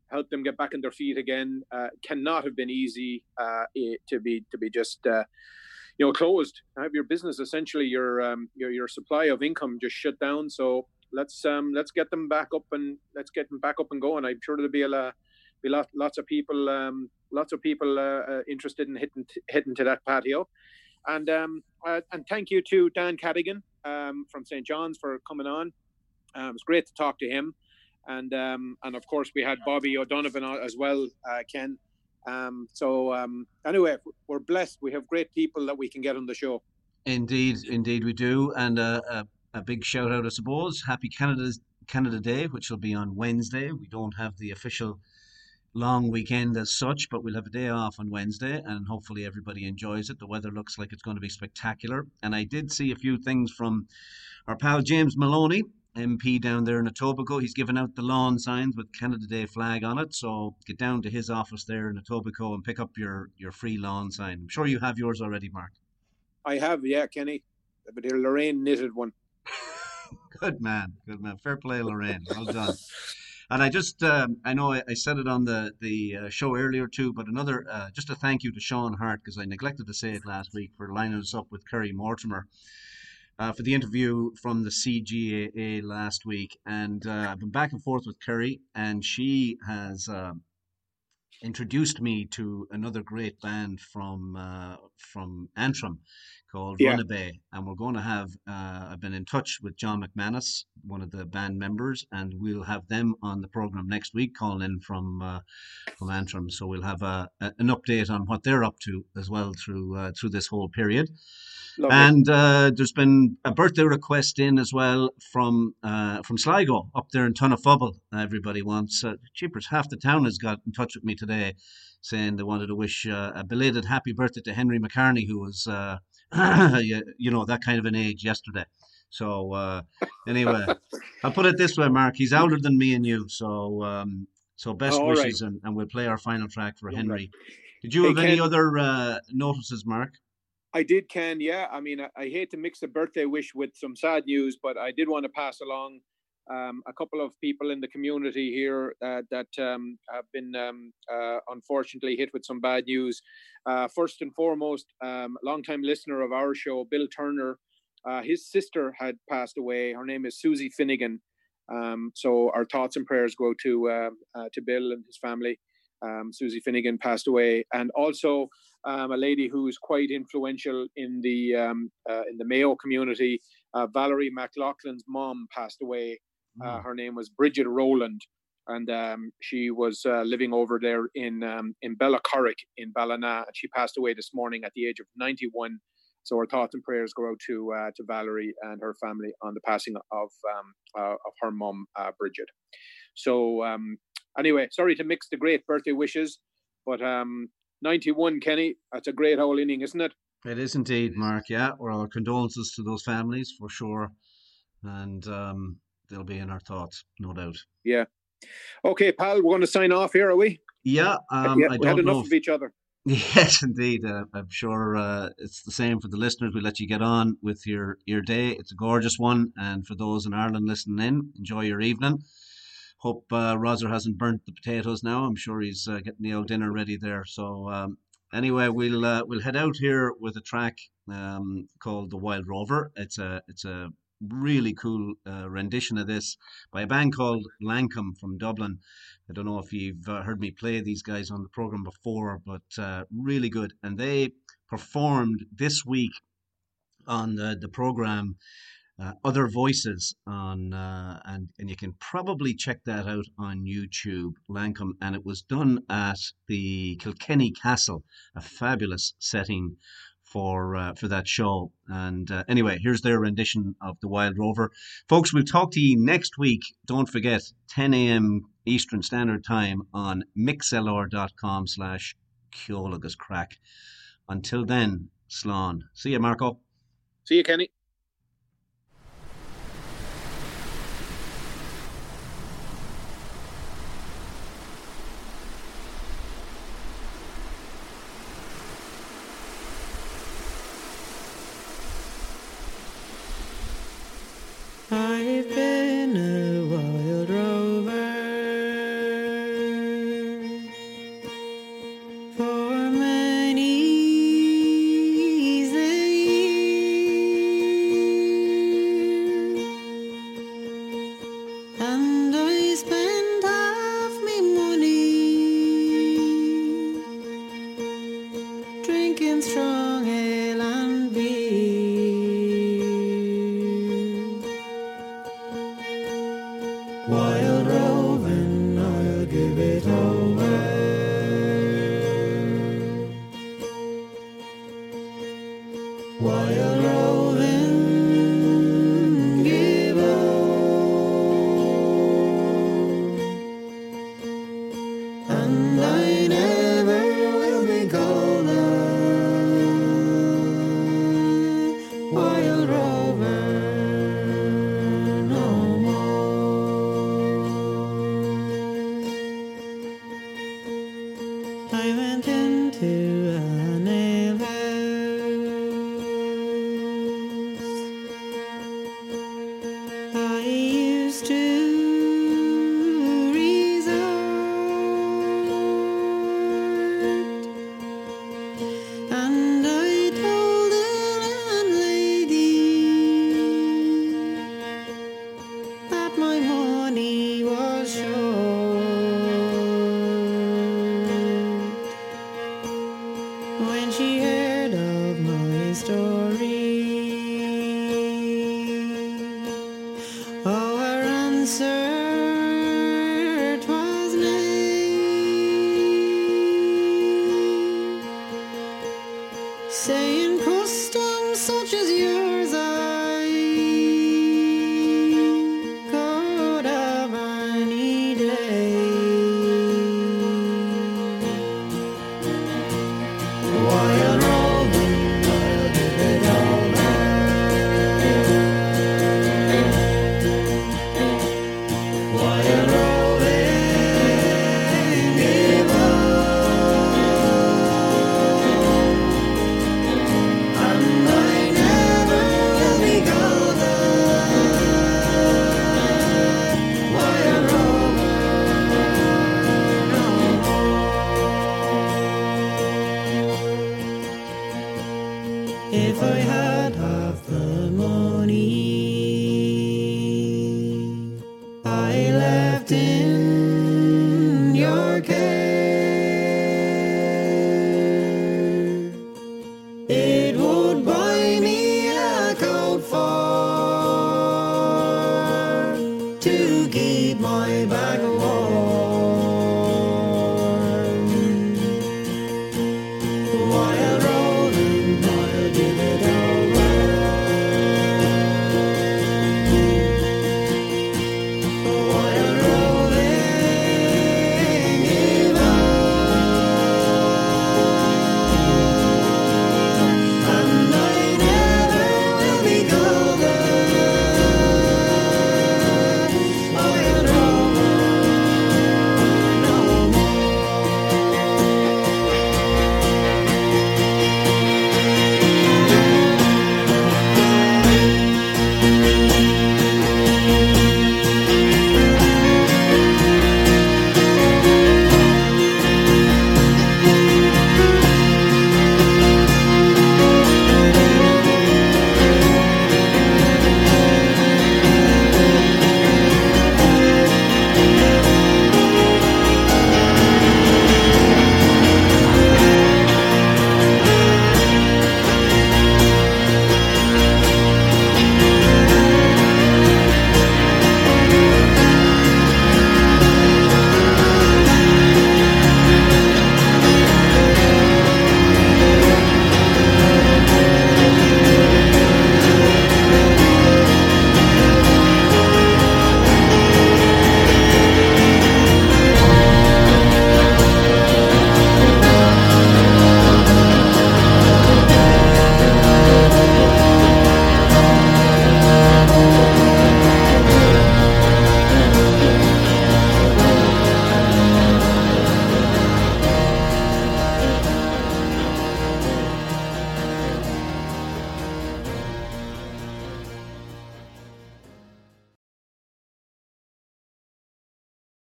help them get back on their feet again. Uh, cannot have been easy uh, to be to be just uh, you know closed. Have your business essentially your um, your your supply of income just shut down. So let's um, let's get them back up and let's get them back up and going. I'm sure there'll be a la- be lot, lots of people um, lots of people uh, uh, interested in hitting hitting to that patio. And um, uh, and thank you to Dan Cadigan um, from St John's for coming on. Um, it was great to talk to him. And um, and of course we had Bobby O'Donovan as well Ken. Um, so um, anyway we're blessed. We have great people that we can get on the show. Indeed, indeed we do, and uh, a, a big shout out, I suppose. Happy Canada's Canada Day, which will be on Wednesday. We don't have the official long weekend as such, but we'll have a day off on Wednesday, and hopefully everybody enjoys it. The weather looks like it's going to be spectacular, and I did see a few things from our pal James Maloney. MP down there in Etobicoke. He's given out the lawn signs with Canada Day flag on it. So get down to his office there in Etobicoke and pick up your, your free lawn sign. I'm sure you have yours already, Mark. I have yeah Kenny but Lorraine knitted one Good man, good man. Fair play, Lorraine. Well done. And I just, um, I know I, I said it on the the uh, show earlier too, but another, uh, just a thank you to Sean Hart because I neglected to say it last week for lining us up with Kerry Mortimer uh, for the interview from the CGAA last week, and uh, I've been back and forth with Kerry, and she has. Introduced me to another great band from uh, from Antrim called Yeah. Runabay, and we're going to have. Uh, I've been in touch with John McManus, one of the band members, and we'll have them on the program next week, calling in from uh, from Antrim. So we'll have a, a, an update on what they're up to as well through uh, through this whole period. Lovely. And uh, there's been a birthday request in as well from uh, from Sligo up there in Tunnafubble. Everybody wants. Uh, Cheapers, half the town has got in touch with me today, saying they wanted to wish uh, a belated happy birthday to Henry McCarney, who was, uh, you, you know, that kind of an age yesterday. So uh, anyway, I'll put it this way, Mark. He's older than me and you, so um, so best right. wishes, and, and we'll play our final track for Henry. Did you Hey, have any Ken. other uh, notices, Mark? I did, Ken. Yeah, I mean, I, I hate to mix a birthday wish with some sad news, but I did want to pass along um, a couple of people in the community here uh, that um, have been um, uh, unfortunately hit with some bad news. Uh, first and foremost, um, longtime listener of our show, Bill Turner. Uh, his sister had passed away. Her name is Susie Finnegan. Um, so our thoughts and prayers go to uh, uh, to Bill and his family. Um, Susie Finnegan passed away, and also um, a lady who's quite influential in the um, uh, in the Mayo community. Uh, Valerie McLaughlin's mom passed away. Uh, her name was Bridget Rowland, and um, she was uh, living over there in um, in Bellacorrick in Ballina, and she passed away this morning at the age of 91. So our thoughts and prayers go out to uh, to Valerie and her family on the passing of um, uh, of her mom, uh, Bridget. So um, anyway, sorry to mix the great birthday wishes, but um, 91, Kenny, that's a great whole inning, isn't it? It is indeed, Mark. Yeah, well, our condolences to those families for sure, and um, they'll be in our thoughts, no doubt. Yeah. Okay, pal, we're going to sign off here, are we? Yeah, um, yeah I we had don't enough know. of each other. Yes, indeed. Uh, I'm sure uh, it's the same for the listeners. We let you get on with your, your day. It's a gorgeous one. And for those in Ireland listening in, enjoy your evening. Hope uh, Roger hasn't burnt the potatoes now. I'm sure he's uh, getting the old dinner ready there. So um, anyway, we'll uh, we'll head out here with a track um, called "The Wild Rover." It's a it's a really cool uh, rendition of this by a band called Lankum from Dublin. I don't know if you've uh, heard me play these guys on the program before, but uh, really good. And they performed this week on the, the program uh, Other Voices on, uh, and, and you can probably check that out on YouTube, Lankum. And it was done at the Kilkenny Castle, a fabulous setting for uh, for that show. And uh, anyway, here's their rendition of the Wild Rover, folks. We'll talk to you next week. Don't forget, 10 a.m. Eastern Standard Time on mixlr.com slash Crack. Until then, Slán. See you, Marco. See you, Kenny.